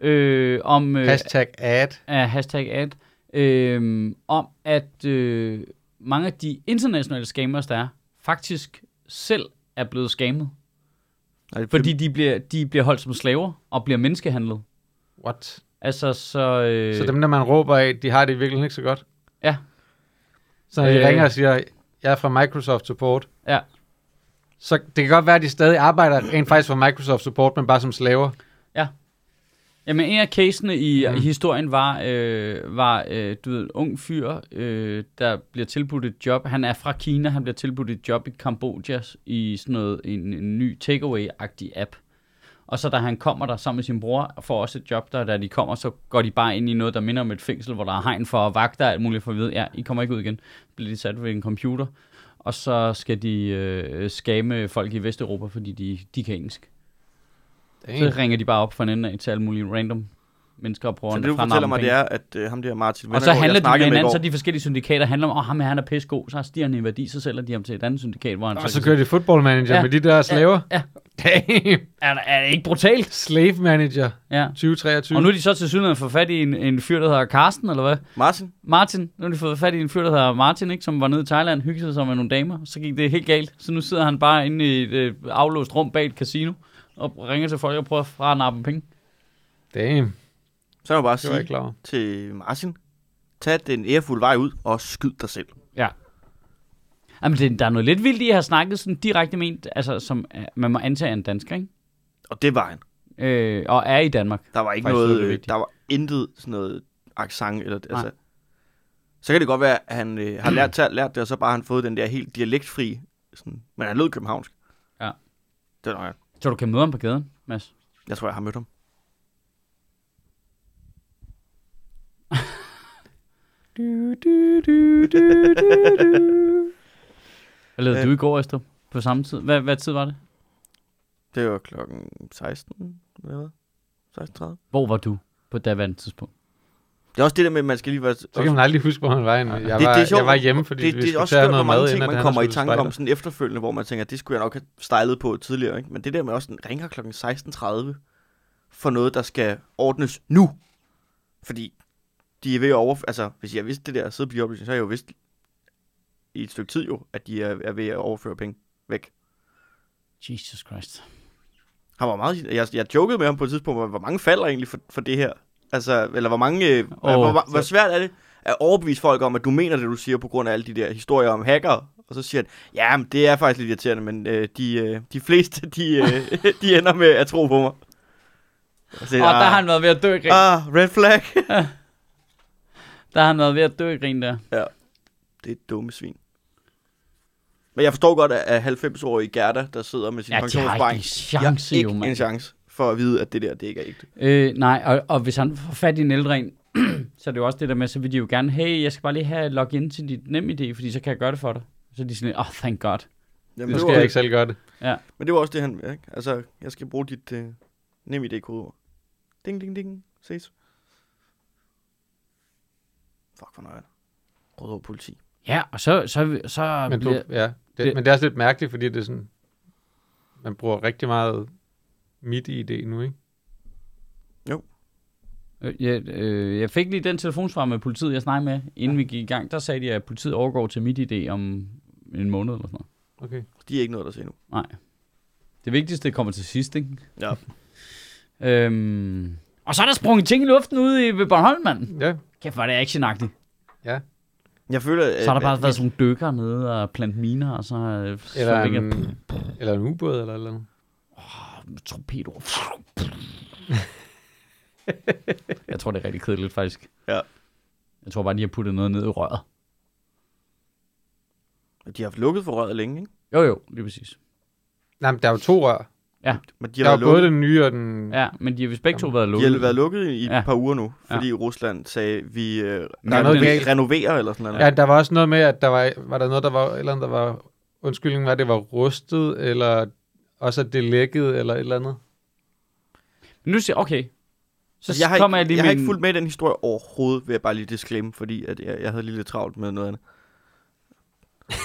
Speaker 1: Øh, om, øh,
Speaker 3: Hashtag ad.
Speaker 1: af hashtag ad, øh, om at øh, mange af de internationale scammers, der er, faktisk selv er blevet scammet.
Speaker 2: Det-
Speaker 1: Fordi de bliver, de bliver holdt som slaver og bliver menneskehandlet.
Speaker 3: What?
Speaker 1: Altså, så... Øh,
Speaker 3: Så dem, der man råber af, de har det i virkeligheden ikke så godt?
Speaker 1: Ja.
Speaker 3: Så når de
Speaker 1: Øh.
Speaker 3: ringer og siger, jeg er fra Microsoft Support,
Speaker 1: Ja.
Speaker 3: så det kan godt være, at de stadig arbejder rent faktisk for Microsoft Support, men bare som slaver.
Speaker 1: Jamen, en af casene i,
Speaker 3: Mm.
Speaker 1: historien var, øh, var øh, du ved, en ung fyr, øh, der bliver tilbudt et job. Han er fra Kina, han bliver tilbudt et job i Kambodja i sådan noget, en, en ny takeaway-agtig app. Og så da han kommer der sammen med sin bror og får også et job der, da de kommer, så går de bare ind i noget, der minder om et fængsel, hvor der er hegn for vagter og alt muligt for at vide, ja, I kommer ikke ud igen. Bliver de sat ved en computer, og så skal de øh, skame folk i Vesteuropa, fordi de, de kan engelsk. Så ringer de bare op for en ende af til alle mulige random mennesker og prøver
Speaker 2: Så det du fortæller mig,
Speaker 1: penge.
Speaker 2: det er, at øh, ham der Martin
Speaker 1: Og så handler de med hinanden, så de forskellige syndikater handler om, åh, ham her, han er pissegod, så stiger han i værdi, så sælger de ham til et andet syndikat, hvor han
Speaker 3: Og så kører de football manager
Speaker 1: Ja.
Speaker 3: med de der slaver.
Speaker 1: Ja.
Speaker 3: Damn.
Speaker 1: er, er det ikke brutalt?
Speaker 3: Slave manager
Speaker 1: Ja.
Speaker 3: 2023.
Speaker 1: Og nu er de så til synligheden fået fat i en, en fyr, der hedder Karsten, eller hvad?
Speaker 2: Martin,
Speaker 1: Martin. Nu har de fået fat i en fyr, der hedder Martin, ikke? som var nede i Thailand, hyggede sig med nogle damer. Så gik det helt galt. Så nu sidder han bare inde i et øh, aflåst rum bag et casino, og ringer til folk og prøver at franappe dem penge.
Speaker 3: Damn,
Speaker 2: så er jeg bare
Speaker 3: jeg
Speaker 2: sige
Speaker 3: klar
Speaker 2: til Martin, tag den ærefulde vej ud og skyd dig selv.
Speaker 1: Jamen, det, der er noget lidt vildt i at have snakket sådan direkte med en, altså, som øh, man må antage en dansker, ikke?
Speaker 2: Og det var han.
Speaker 1: Øh, og er i Danmark.
Speaker 2: Der var ikke
Speaker 1: Faktisk
Speaker 2: noget,
Speaker 1: vigtigt.
Speaker 2: der var intet sådan noget accent, eller,
Speaker 1: Nej.
Speaker 2: altså, så kan det godt være, at han øh, har lært, til, lært det, og så bare har han fået den der helt dialektfri, sådan, men han lød københavnsk.
Speaker 1: Ja.
Speaker 2: Det er nok,
Speaker 1: Så du kan møde ham på gaden, Mads.
Speaker 2: jeg tror, jeg har mødt ham.
Speaker 1: Du, du, du, du, du, du. Hvad lavede
Speaker 2: Øh.
Speaker 1: du i går, Esther? På samme tid? Hvad, hvad tid var det?
Speaker 2: Det var klokken 16, hvad var det? 16.30.
Speaker 1: Hvor var du på daværende tidspunkt?
Speaker 2: Det er også det der med, at man skal lige være...
Speaker 3: Så kan man aldrig huske, hvor han var henne. Jeg,
Speaker 2: det,
Speaker 3: var,
Speaker 2: det er sjovt,
Speaker 3: jeg var hjemme, fordi
Speaker 2: det,
Speaker 3: vi
Speaker 2: det er også skørt, hvor
Speaker 3: noget
Speaker 2: mange
Speaker 3: mad,
Speaker 2: ting,
Speaker 3: inden
Speaker 2: man kommer i tanke om sådan efterfølgende, hvor man tænker, det skulle jeg nok have stylet på tidligere. Ikke? Men det der med også, den ringer klokken 16.30 for noget, der skal ordnes nu. Fordi de er ved at over... Altså, hvis jeg vidste det der sidde på oplysning, så har jeg jo vidst i et stykke tid jo, at de er, er ved at overføre penge væk.
Speaker 1: Jesus Christ.
Speaker 2: Han var meget... Jeg, jeg jokede med ham på et tidspunkt, hvor, hvor mange falder egentlig for, for det her? Altså, eller hvor mange... Øh,
Speaker 1: Åh,
Speaker 2: hvor, hvor, svært er det at overbevise folk om, at du mener det, du siger, på grund af alle de der historier om hacker? Og så siger han, ja, men det er faktisk lidt irriterende, men øh, de, øh, de fleste, de, øh, de ender med at tro på mig. Og så,
Speaker 1: Og der har han været ved at dø grin.
Speaker 2: Ah, red flag.
Speaker 1: Der har han været ved at dø grin der.
Speaker 2: det er et dumme svin. Men jeg forstår godt, at 90-årige Gerda, der sidder med sin
Speaker 1: Ja, har
Speaker 2: pensionsopsparing,
Speaker 1: ikke en chance,
Speaker 2: ikke
Speaker 1: jo,
Speaker 2: en chance for at vide, at det der, det ikke er ægte.
Speaker 1: Øh, nej, og, og hvis han får fat i en ældre en, så er det jo også det der med, så vil de jo gerne, hey, jeg skal bare lige have login til dit nem idé, fordi så kan jeg gøre det for dig. Så er de sådan, oh, thank god.
Speaker 2: Jamen,
Speaker 3: Nu
Speaker 2: det
Speaker 3: skal jeg ikke selv gøre det.
Speaker 2: Men det var også det, han ikke? Altså, jeg skal bruge dit uh, nem ID-kodeord. Ding, ding, ding. Ses. Fuck, hvor nøjeren. Rødovre politi.
Speaker 1: Ja, og så, så, så
Speaker 3: Men, du,
Speaker 1: bliver...
Speaker 3: ja, det,
Speaker 1: det-
Speaker 3: men det er også lidt mærkeligt, fordi det er sådan, man bruger rigtig meget mit ID nu, ikke?
Speaker 1: Øh, Jeg, øh, jeg fik lige den telefonsvar med politiet, jeg snakkede med, inden vi gik i gang. Der sagde de, at politiet overgår til mit idé om en måned eller sådan noget.
Speaker 3: Okay.
Speaker 2: De er ikke noget, der ser nu.
Speaker 1: Nej. Det vigtigste det kommer til sidst, ikke?
Speaker 2: Ja.
Speaker 1: Øhm, og så er der sprunget ting i luften ude i, ved Bornholm, mand.
Speaker 3: Ja,
Speaker 1: Kæft, hvor er det actionagtigt.
Speaker 2: Jeg føler,
Speaker 1: Så har der bare
Speaker 2: at-
Speaker 1: været sådan nogle dykker nede og plant miner, og så øh, så
Speaker 3: eller
Speaker 1: ligger
Speaker 3: en, eller en ubåd eller eller andet.
Speaker 1: Torpedoer. jeg tror, det er rigtig kedeligt, faktisk.
Speaker 2: Ja.
Speaker 1: Jeg tror bare, de har puttet noget ned i røret.
Speaker 2: De har haft lukket for røret længe, ikke?
Speaker 1: Jo, jo, lige præcis.
Speaker 3: Nej, men der er jo to rør.
Speaker 2: Men de
Speaker 3: Der
Speaker 2: har,
Speaker 3: er
Speaker 2: været
Speaker 3: jo både
Speaker 2: lukket,
Speaker 3: den nye og den...
Speaker 1: Ja, men de har vist begge to været
Speaker 2: de
Speaker 1: lukket.
Speaker 2: har været lukket i et
Speaker 1: Ja.
Speaker 2: par uger nu,
Speaker 1: Ja.
Speaker 2: fordi Rusland sagde, vi øh,
Speaker 3: Der er noget
Speaker 2: renoverer,
Speaker 3: galt.
Speaker 2: renoverer eller sådan noget.
Speaker 3: Ja, der var også noget med, at der var, var der noget, der var, eller andet, der var, undskyldning var, at det var rustet, eller også at det lækkede, eller et eller andet.
Speaker 1: Men nu siger okay. Så
Speaker 2: Altså, jeg har,
Speaker 1: kommer
Speaker 2: ikke,
Speaker 1: jeg lige
Speaker 2: jeg har
Speaker 1: med
Speaker 2: ikke fulgt med i den historie overhovedet, vil jeg bare lige disclaim, fordi at jeg, jeg havde lige lidt travlt med noget andet.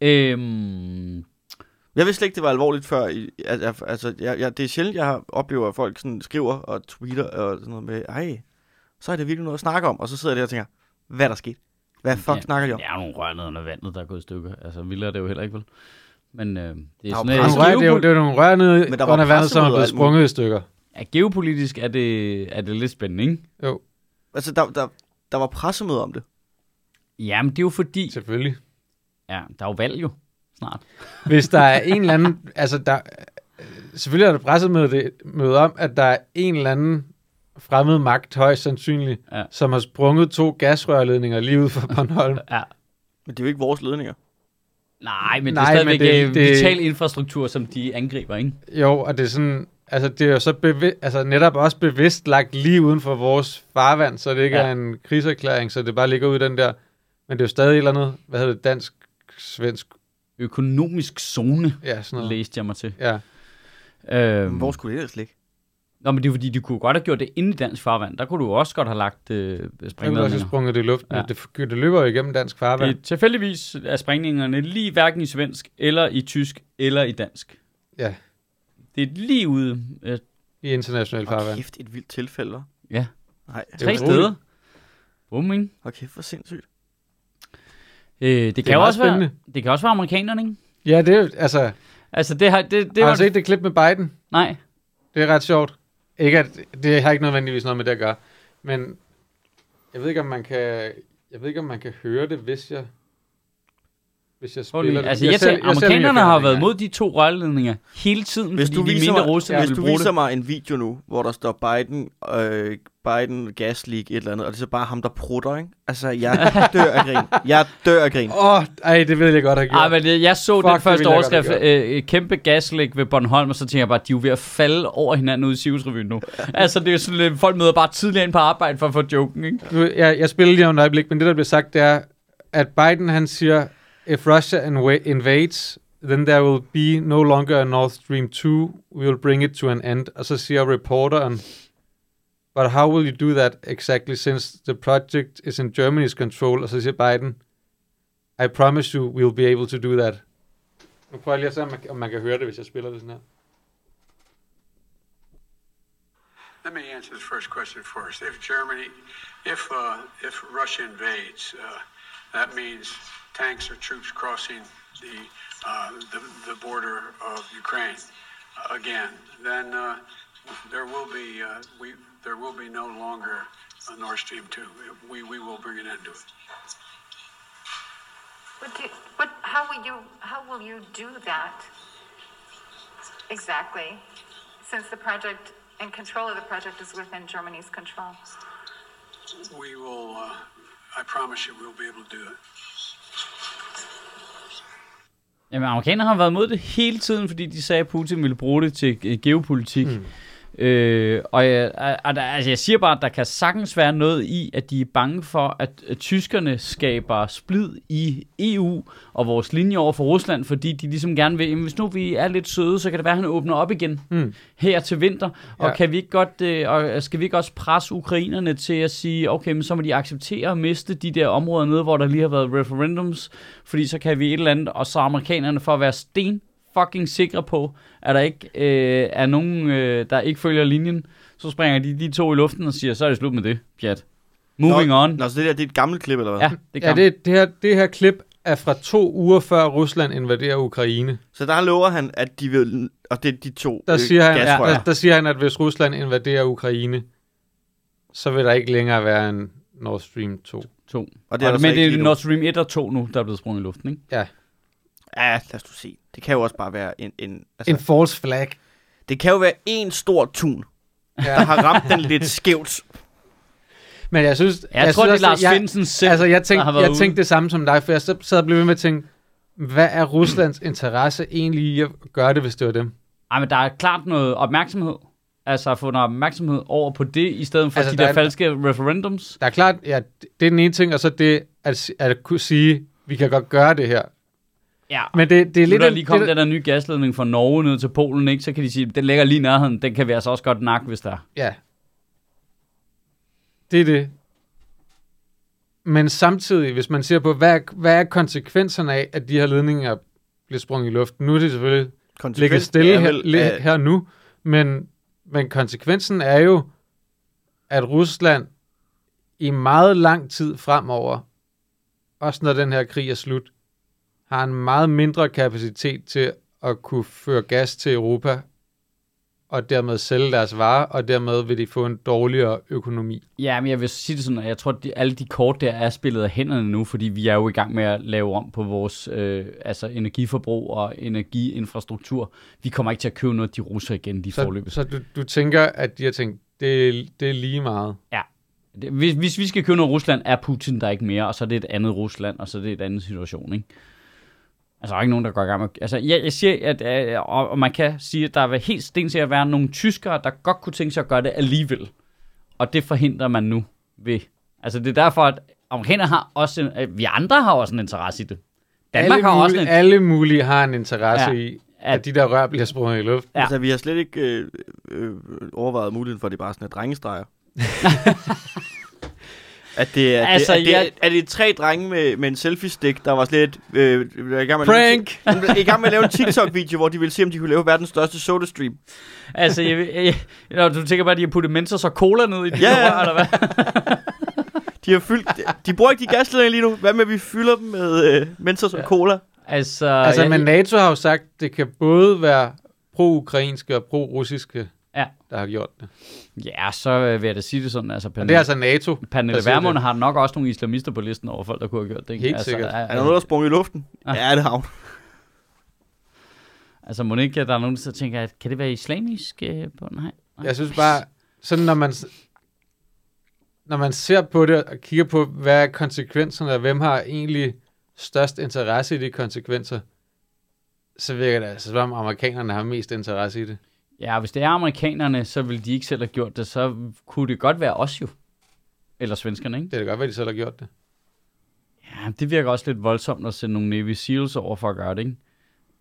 Speaker 1: Øhm,
Speaker 2: Jeg vidste slet ikke, det var alvorligt før. Altså, jeg, jeg, det er sjældent, jeg har- oplever, at folk sådan skriver og tweeter og sådan noget med, ej, så er det virkelig noget at snakke om. Og så sidder jeg der og tænker, hvad er der sket? Hvad fuck
Speaker 1: Ja,
Speaker 2: snakker de om?
Speaker 1: Det er nogle rør ned under vandet, der er gået i stykker. Altså, vildere er det jo heller ikke, vel? Men øh, det er sådan,
Speaker 3: Nogle rør, det, er jo, det er jo nogle rør nede
Speaker 2: Men der var
Speaker 3: under vandet, som er blevet sprunget i stykker.
Speaker 1: ja, geopolitisk er det, er det lidt spændende, ikke?
Speaker 3: Jo,
Speaker 2: Altså, der, der, der var pressemøder om det.
Speaker 1: Jamen, det er jo fordi...
Speaker 3: selvfølgelig.
Speaker 1: Ja, der er jo valg jo snart.
Speaker 3: Hvis der er en eller anden, altså der, selvfølgelig er der pressemøde det, møde om, at der er en eller anden fremmed magt, højst sandsynligt,
Speaker 1: Ja.
Speaker 3: som har sprunget to gasrørledninger lige ud fra Bornholm.
Speaker 1: Ja.
Speaker 2: Men det er jo ikke vores ledninger.
Speaker 1: Nej, men
Speaker 3: Nej,
Speaker 1: det er stadigvæk
Speaker 3: men det-
Speaker 1: det,
Speaker 3: det-
Speaker 1: vital infrastruktur, som de angriber, ikke?
Speaker 3: Jo, og det er sådan, altså det er jo så bevi- altså netop også bevidst lagt lige uden for vores farvand, så det ikke
Speaker 1: Ja.
Speaker 3: er en krigserklæring, så det bare ligger ud i den der, men det er jo stadig et eller andet, hvad hedder det, dansk, svensk,
Speaker 1: Økonomisk zone,
Speaker 3: ja, sådan noget.
Speaker 1: læste jeg mig til.
Speaker 3: Ja,
Speaker 1: Øhm,
Speaker 2: Hvor skulle det ellers ligge?
Speaker 1: Nå, men det er fordi, de kunne godt have gjort det inde i dansk farvand. Der kunne du også godt have lagt øh,
Speaker 3: jeg kunne også have
Speaker 1: springladninger.
Speaker 3: sprunget det i luften,
Speaker 1: Ja.
Speaker 3: det, det løber jo igennem dansk farvand.
Speaker 1: Det, tilfældigvis er sprængningerne lige hverken i svensk, eller i tysk, eller i dansk.
Speaker 3: Ja.
Speaker 1: Det er lige ude. Øh,
Speaker 3: i international farvand.
Speaker 2: kæft, et vildt tilfælde,
Speaker 1: ja,
Speaker 2: Nej,
Speaker 3: er
Speaker 1: tre steder. Bum, ikke?
Speaker 2: hold kæft, hvor sindssygt.
Speaker 1: Øh, det,
Speaker 3: Det
Speaker 1: kan
Speaker 3: er
Speaker 1: også være,
Speaker 3: spændende.
Speaker 1: det kan også være amerikanerne, ikke?
Speaker 3: Ja, det er jo- altså,
Speaker 1: Altså, det har, det, det
Speaker 3: har
Speaker 1: var...
Speaker 3: du set det klip med Biden?
Speaker 1: Nej.
Speaker 3: Det er ret sjovt. Ikke at, det har ikke nødvendigvis noget med det at gøre. Men jeg ved ikke, om man kan, jeg ved ikke, om man kan høre det, hvis jeg, hvis jeg spiller det.
Speaker 1: Altså, jeg, jeg
Speaker 3: ser lige,
Speaker 1: amerikanerne
Speaker 3: jeg
Speaker 1: har været mod de to rørledninger hele tiden,
Speaker 2: Hvis
Speaker 1: fordi
Speaker 2: du
Speaker 1: de
Speaker 2: viser,
Speaker 1: mente, at
Speaker 2: mig, hvis du viser
Speaker 1: det.
Speaker 2: mig en video nu, hvor der står Biden, øh, Biden gas leak et eller andet, og det er så bare ham, der prutter, ikke? Altså, jeg dør af grin. Jeg dør af grin.
Speaker 3: Åh, oh, ej, det vil jeg godt have gjort.
Speaker 1: Ej, men jeg, jeg så
Speaker 3: Fuck,
Speaker 1: den
Speaker 3: det
Speaker 1: første
Speaker 3: jeg
Speaker 1: overskrift, øh, kæmpe gaslæg ved Bornholm, og så tænker jeg bare, de er jo ved at falde over hinanden ude i Sivsrevyen nu. altså, det er jo sådan lidt, folk møder bare tidligere ind på arbejde for at få joken, ikke?
Speaker 3: Nu, jeg, jeg spiller lige om et øjeblik, men det, der bliver sagt, det er, at Biden, han siger, if Russia inva- invades, then there will be no longer a Nord Stream 2, we will bring it to an end. Og a siger reporteren, but how will you do that exactly, since the project is in Germany's control? Og så siger Biden, I promise you, we'll be able to do that. Nu prøver jeg lige at se, om man kan høre det, hvis jeg spiller det sådan her.
Speaker 4: Let me answer the first question first. If Germany, if uh, if Russia invades, uh, that means tanks or troops crossing the uh, the, the border of Ukraine uh, again. Then uh, there will be uh, we there will be no longer a Nord Stream two. We we will bring an end to it.
Speaker 5: What do, what, how will you, how will you do that? Exactly, since the project and control of the project is within Germany's control.
Speaker 4: We will. Uh, I promise you, we'll be able to do it.
Speaker 1: Jamen, amerikanerne har været mod det hele tiden, fordi de sagde, at Putin ville bruge det til øh, geopolitik. Mm. Øh, og jeg, altså jeg siger bare, at der kan sagtens være noget i, at de er bange for, at, at tyskerne skaber splid i EU og vores linje over for Rusland, fordi de ligesom gerne vil, jamen, hvis nu vi er lidt søde, så kan det være, at han åbner op igen
Speaker 3: Mm.
Speaker 1: her til vinter. Og
Speaker 3: Ja.
Speaker 1: kan vi ikke godt, øh, og skal vi ikke også presse ukrainerne til at sige, okay, men så må de acceptere at miste de der områder nede, hvor der lige har været referendums, fordi så kan vi et eller andet, og så amerikanerne for at være sten fucking sikre på, at der ikke øh, er nogen, øh, der ikke følger linjen, så springer de de to i luften og siger, så er det slut med det, pjat. Moving
Speaker 2: Nå,
Speaker 1: on.
Speaker 2: Nå, så det der, det er et gammelt klip, eller hvad?
Speaker 1: Ja, det
Speaker 3: Ja,
Speaker 1: kan
Speaker 3: det, det, her, det her klip er fra to uger før Rusland invaderer Ukraine.
Speaker 2: Så der lover han, at de vil... Og det er de to
Speaker 3: Der, siger, han, ja,
Speaker 2: gasrør.
Speaker 3: der, der siger han, at hvis Rusland invaderer Ukraine, så vil der ikke længere være en Nord Stream 2.
Speaker 1: to.
Speaker 2: Og
Speaker 1: Og
Speaker 2: det er så
Speaker 1: men det er. Nord Stream 1 og 2 nu, der er blevet sprunget i luften, ikke?
Speaker 3: Ja.
Speaker 2: Ja, lad os du se. Det kan jo også bare være en... en altså,
Speaker 3: En false flag.
Speaker 2: Det kan jo være en stor tun, der
Speaker 3: Ja.
Speaker 2: har ramt den lidt skævt.
Speaker 3: Men jeg synes...
Speaker 1: Jeg, jeg tror, det er
Speaker 3: synes
Speaker 1: Lars Finsen selv,
Speaker 3: Altså, jeg
Speaker 1: der
Speaker 3: tænkte,
Speaker 1: har været
Speaker 3: jeg
Speaker 1: ude.
Speaker 3: tænkte det samme som dig, for jeg sad og blev ved med at tænke, hvad er Ruslands interesse egentlig i at gøre det, hvis det var dem?
Speaker 1: Ej, men der er klart noget opmærksomhed. Altså at få noget opmærksomhed over på det, i stedet for
Speaker 3: Altså,
Speaker 1: de
Speaker 3: der
Speaker 1: der,
Speaker 3: er-
Speaker 1: falske referendums.
Speaker 3: Der er klart, ja, det er den ene ting, og så det at, at kunne sige, vi kan godt gøre det her.
Speaker 1: Ja,
Speaker 3: Men det, det er
Speaker 1: nu
Speaker 3: lidt...
Speaker 1: der
Speaker 3: en-
Speaker 1: lige kom
Speaker 3: det,
Speaker 1: den der nye gasledning fra Norge ned til Polen, ikke? så kan de sige, den ligger lige i nærheden, den kan vi altså også godt nakke, hvis der er.
Speaker 3: Ja. Det er det. Men samtidig, hvis man ser på, hvad er, hvad er konsekvenserne af, at de her ledninger bliver sprunget i luften? Nu er det selvfølgelig
Speaker 2: Konsekvent
Speaker 3: stille her,
Speaker 2: vel,
Speaker 3: li-
Speaker 2: at-
Speaker 3: her nu, men, men konsekvensen er jo, at Rusland i meget lang tid fremover, også når den her krig er slut, har en meget mindre kapacitet til at kunne føre gas til Europa, og dermed sælge deres varer, og dermed vil de få en dårligere økonomi.
Speaker 1: Ja, men jeg vil sige det sådan, at jeg tror, at de, alle de kort der er spillet af hænderne nu, fordi vi er jo i gang med at lave om på vores øh, altså energiforbrug og energiinfrastruktur. Vi kommer ikke til at købe noget, de russer igen, de
Speaker 3: Så,
Speaker 1: forløbet.
Speaker 3: så du, du tænker, at de har tænkt, det, det er lige meget.
Speaker 1: Det- Hvis, hvis vi skal købe noget Rusland, er Putin der ikke mere, og så er det et andet Rusland, og så er det et andet situation, ikke? Altså, der er ikke nogen, der går i gang med... Altså, jeg, jeg siger, at, øh, og, og man kan sige, at der vil helt sten til at være nogle tyskere, der godt kunne tænke sig at gøre det alligevel. Og det forhindrer man nu ved... Altså, det er derfor, at amerikanerne har også... En, øh, vi andre har også en interesse i det. Danmark
Speaker 3: alle
Speaker 1: har
Speaker 3: mulige,
Speaker 1: også en...
Speaker 3: Alle mulige har en interesse
Speaker 1: Ja.
Speaker 3: i,
Speaker 1: At-
Speaker 3: at de der rør bliver sprunget i luft.
Speaker 1: Ja.
Speaker 2: Altså, vi har slet ikke øh, øh, overvejet muligheden for, at det bare er sådan et drengestreger. at det er,
Speaker 1: Altså,
Speaker 2: det, at det,
Speaker 1: jeg-
Speaker 2: er, er det tre drenge med, med en selfie-stik, der var slet øh, i gang med
Speaker 3: Prank!
Speaker 2: Lave, i gang med at lave en TikTok-video, hvor de ville se, om de kunne lave verdens største soda-stream.
Speaker 1: Altså, jeg, jeg, jeg, du tænker bare, at de har puttet Mentos og cola ned i de
Speaker 2: Ja,
Speaker 1: rør, eller hvad?
Speaker 2: De har fyldt, de bruger ikke de gasledninger lige nu. Hvad med, at vi fylder dem med øh, Mentos og
Speaker 1: Ja.
Speaker 2: cola?
Speaker 1: Altså,
Speaker 3: Altså,
Speaker 1: jeg,
Speaker 3: men NATO har jo sagt, at det kan både være pro-ukrainske og pro-russiske,
Speaker 1: Ja.
Speaker 3: der har gjort det.
Speaker 1: Ja, så øh, vil jeg da sige det sådan. Altså,
Speaker 3: Og det er altså NATO.
Speaker 1: Pernille Vermund har nok også nogle islamister på listen over folk, der kunne have gjort det. ikke?
Speaker 3: Helt
Speaker 1: altså,
Speaker 3: sikkert.
Speaker 1: Er,
Speaker 2: Er der noget, der sprunget i luften?
Speaker 1: Ah.
Speaker 2: Ja, det har hun.
Speaker 1: altså, må ikke, der er nogen, der tænker, at kan det være islamisk? Øh, på? Nej. nej.
Speaker 3: Jeg synes bare, sådan når man, når man ser på det og kigger på, hvad er konsekvenserne, og hvem har egentlig størst interesse i de konsekvenser, så virker det altså, som om amerikanerne har mest interesse i det.
Speaker 1: Ja, hvis det er amerikanerne, så vil de ikke selv have gjort det, så kunne det godt være os jo. Eller svenskerne, ikke?
Speaker 3: Det er da godt, at de selv har gjort det.
Speaker 1: Ja, det virker også lidt voldsomt at sende nogle Navy Seals over for at gøre det, ikke?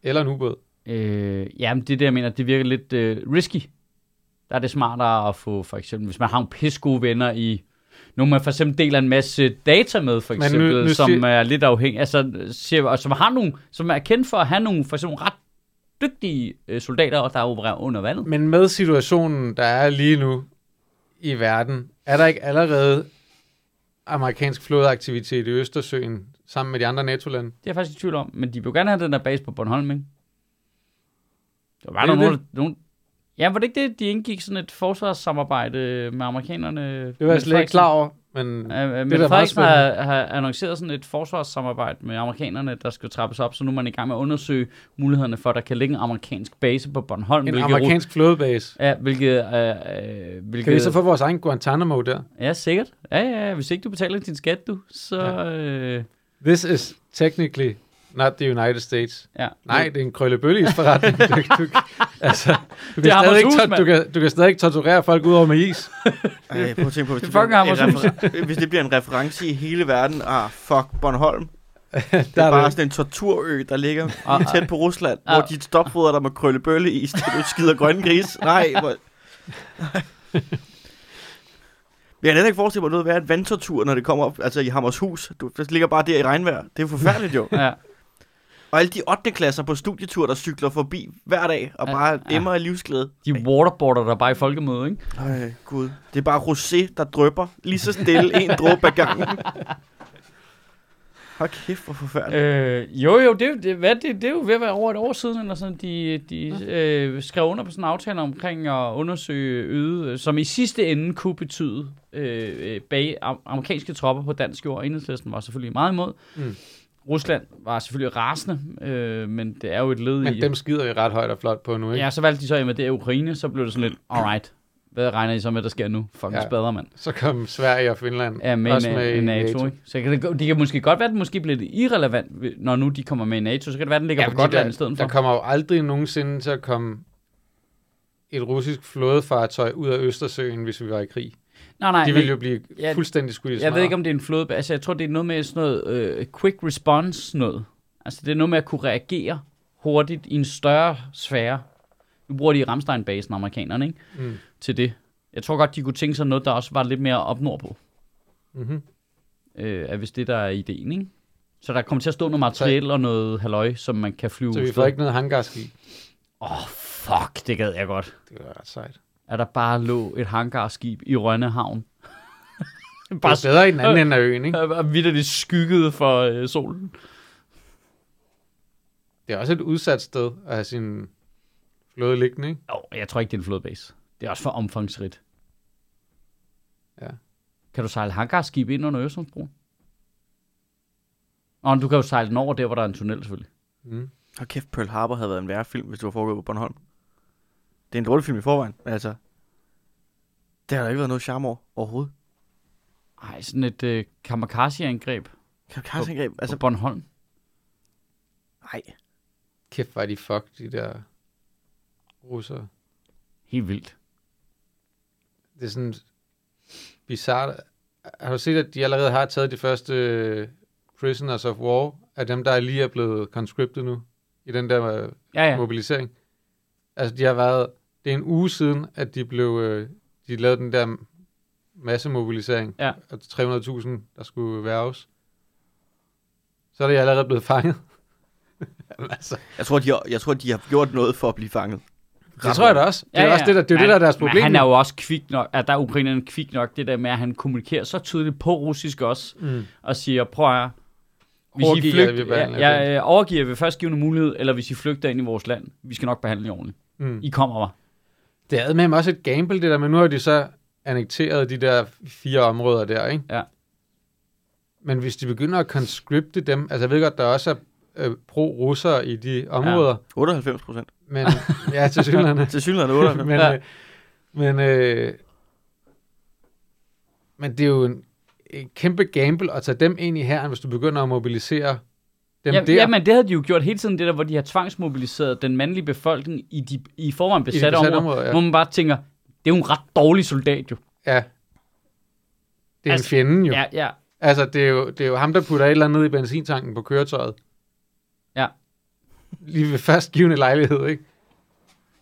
Speaker 3: Eller en ubåd.
Speaker 1: Øh, jamen, det er det, jeg mener, det virker lidt øh, risky. Der er det smartere at få, for eksempel, hvis man har nogle pisse gode venner i, nogle man for eksempel deler en masse data med, for
Speaker 3: Men nu-
Speaker 1: eksempel,
Speaker 3: nu
Speaker 1: som
Speaker 3: siger-
Speaker 1: er lidt afhængig, altså, siger, og som har nogle, som er kendt for at have nogle, for eksempel ret dygtige øh, soldater, der opererer under vandet.
Speaker 3: Men med situationen, der er lige nu i verden, er der ikke allerede amerikansk flådeaktivitet i Østersøen sammen med de andre NATO-lande?
Speaker 1: Det er jeg faktisk i tvivl om, men de vil gerne have den der base på Bornholm, ikke? Der var
Speaker 3: det
Speaker 1: nogen,
Speaker 3: det?
Speaker 1: nogen, Ja, var det ikke det, de indgik sådan et forsvarssamarbejde med amerikanerne?
Speaker 3: Det var jeg slet ikke klar over, men
Speaker 1: Uh,
Speaker 3: det
Speaker 1: men
Speaker 3: da meget
Speaker 1: Frederiksen har, har annonceret sådan et forsvarssamarbejde med amerikanerne, der skal trappes op, så nu er man i gang med at undersøge mulighederne for, at der kan ligge en amerikansk base på Bornholm.
Speaker 3: En
Speaker 1: hvilket
Speaker 3: amerikansk flådebase.
Speaker 1: Ja, hvilket... Øh, øh, hvilket
Speaker 3: Kan vi så få vores egen Guantanamo der?
Speaker 1: Ja, sikkert. Ja, ja, ja, hvis ikke du betaler din skat, du, så... Ja. Øh,
Speaker 3: This is technically not the United States.
Speaker 1: Ja.
Speaker 3: Nej, det er en krøllebøllis forretning. du, du, altså, du,
Speaker 1: Det
Speaker 3: kan stadig ikke, du, kan, du kan stadig ikke torturere folk ud over med is.
Speaker 2: Ej, prøv at tænke på, hvis det,
Speaker 1: fucking
Speaker 2: bliver en hvis det bliver en reference i hele verden. Ah, fuck, Bornholm. Det
Speaker 3: Der
Speaker 2: er
Speaker 3: er
Speaker 2: bare
Speaker 3: det.
Speaker 2: sådan en torturø, der ligger
Speaker 1: Ah,
Speaker 2: tæt på Rusland,
Speaker 1: ah.
Speaker 2: hvor de stopfoder dig med krøllebølle i, så du skider grønne gris. Nej, hvor... Jeg kan ikke forestille mig noget være et vandtortur, når det kommer op altså i Hammershus. Du, det ligger bare der i regnvejr. Det er forfærdeligt jo.
Speaker 1: Ja.
Speaker 2: Og alle de 8. klasser på studietur, der cykler forbi hver dag, og
Speaker 1: Ja,
Speaker 2: bare
Speaker 1: ja.
Speaker 2: emmer af livsglæde.
Speaker 1: De waterboarder der bare i folkemøde, ikke?
Speaker 2: Ej, gud. Det er bare rosé, der drøber lige så stille en dråbe ad gangen. Hold kæft, hvor forfærdeligt.
Speaker 1: Øh, jo, jo, det, er det, hvad, det, det er jo ved at være over et år siden, eller sådan, de, de øh, skrev under på sådan en aftale omkring at undersøge øde, som i sidste ende kunne betyde øh, øh, bag am- amerikanske tropper på dansk jord. Enhedslisten var selvfølgelig meget imod.
Speaker 3: Mm.
Speaker 1: Rusland var selvfølgelig rasende, øh, men det er jo et led
Speaker 3: Men
Speaker 1: i...
Speaker 3: dem skider vi ret højt og flot på nu, ikke?
Speaker 1: Ja, så valgte de så at invadere Ukraine, så blev det sådan lidt, alright, hvad regner I så med, der sker nu? Fucking ja.
Speaker 3: Ja.
Speaker 1: spader, mand.
Speaker 3: Så kom Sverige og Finland
Speaker 1: er med,
Speaker 3: også
Speaker 1: med, i NATO,
Speaker 3: NATO.
Speaker 1: Ikke? Så kan det, det kan måske godt være, at det måske bliver lidt irrelevant, når nu de kommer med i NATO. Så kan det være, at den ligger
Speaker 3: Ja,
Speaker 1: på
Speaker 3: godt, der,
Speaker 1: i stedet for.
Speaker 3: der kommer jo aldrig nogensinde til at komme et russisk flådefartøj ud af Østersøen, hvis vi var i krig.
Speaker 1: Nej, nej,
Speaker 3: De ville jo blive
Speaker 1: Ja,
Speaker 3: fuldstændig skudt i
Speaker 1: jeg
Speaker 3: smadre.
Speaker 1: ved ikke, om det er en flåde. Altså, jeg tror, det er noget med sådan noget øh, quick response noget. Altså, det er noget med at kunne reagere hurtigt i en større sfære. Nu bruger de Ramstein-basen, amerikanerne, ikke?
Speaker 3: Mm.
Speaker 1: Til det. Jeg tror godt, de kunne tænke sig noget, der også var lidt mere op nordpå.
Speaker 3: Mm-hmm.
Speaker 1: Øh, er hvis det, der er ideen, ikke? Så der kommer til at stå noget materiel og noget halløj, som man kan flyve.
Speaker 3: Så vi får ikke noget hangarskib.
Speaker 1: Åh, oh, fuck, det gad jeg godt.
Speaker 3: Det er ret sejt.
Speaker 1: At der bare lå et hangarskib i Rønne Havn.
Speaker 3: Det
Speaker 1: bare
Speaker 3: er bedre i den anden ende af øen, ikke?
Speaker 1: og vidderligt skygget for øh, solen.
Speaker 3: Det er også et udsat sted at have sin flåde liggende, ikke?
Speaker 1: Jo, jeg tror ikke, det er en flodbase. Det er også for omfangsrigt.
Speaker 3: Ja.
Speaker 1: Kan du sejle hangarskib ind under Øresundsbroen? Nå, men du kan jo sejle den over der, hvor der er en tunnel selvfølgelig.
Speaker 3: Mm.
Speaker 2: Hold kæft, Pearl Harbor havde været en værre film, hvis du var foregået på Bornholm. Det er en dårlig film i forvejen, men altså... Det har der ikke været noget charme over overhovedet.
Speaker 1: Ej, sådan et øh, kamikaze-angreb
Speaker 2: Kan du kaste angreb?
Speaker 1: altså, på Bornholm.
Speaker 2: nej.
Speaker 3: Kæft, hvor er de fuck, de der russere.
Speaker 1: Helt vildt.
Speaker 3: Det er sådan bizart. Har du set, at de allerede har taget de første øh, prisoners of war, af dem, der lige er blevet conscripted nu, i den der øh,
Speaker 1: Ja, ja.
Speaker 3: ja. mobilisering? Altså, de har været, det er en uge siden, at de blev, øh, de lavede den der massemobilisering,
Speaker 1: Ja.
Speaker 3: og 300.000, der skulle værves. Så er de allerede blevet fanget. Jamen, altså,
Speaker 2: Jeg tror, de har, jeg tror, de har gjort noget for at blive fanget.
Speaker 3: det tror jeg da også. Det er også det, der, det, er jo det, der er deres problem.
Speaker 1: Men han er jo også kvik nok, at der er ukrainerne kvik nok, det der med, at han kommunikerer så tydeligt på russisk også,
Speaker 3: mm.
Speaker 1: og siger, prøv at hvis I
Speaker 3: Overgiver
Speaker 1: flygt,
Speaker 3: vi
Speaker 1: ja, øh, overgiver ved førstgivende mulighed, eller hvis I flygter ind i vores land, vi skal nok behandle jer ordentligt.
Speaker 3: Mm.
Speaker 1: I kommer bare.
Speaker 3: Det er med også et gamble, det der, men nu har de så annekteret de der fire områder der, ikke?
Speaker 1: Ja.
Speaker 3: Men hvis de begynder at conscripte dem, altså jeg ved godt, der også er øh, pro-russere i de områder,
Speaker 2: 98 procent.
Speaker 3: men ja, til synligheden.
Speaker 2: Til synligheden 98.
Speaker 3: men,
Speaker 1: Ja.
Speaker 3: øh, men, øh, men det er jo en, en kæmpe gamble at tage dem ind i herren, hvis du begynder at mobilisere dem
Speaker 1: Ja,
Speaker 3: der.
Speaker 1: jamen, det havde de jo gjort hele tiden, det der, hvor de har tvangsmobiliseret den mandlige befolkning i de i forvejen besatte,
Speaker 3: besatte
Speaker 1: områder,
Speaker 3: områder, ja.
Speaker 1: hvor man bare tænker, det er jo en ret dårlig soldat jo.
Speaker 3: ja. Det er
Speaker 1: Altså,
Speaker 3: en fjende jo.
Speaker 1: Ja, ja.
Speaker 3: Altså, det er, jo, det er jo ham, der putter et eller andet ned i benzintanken på køretøjet.
Speaker 1: Ja.
Speaker 3: Lige ved førstgivende lejlighed, ikke?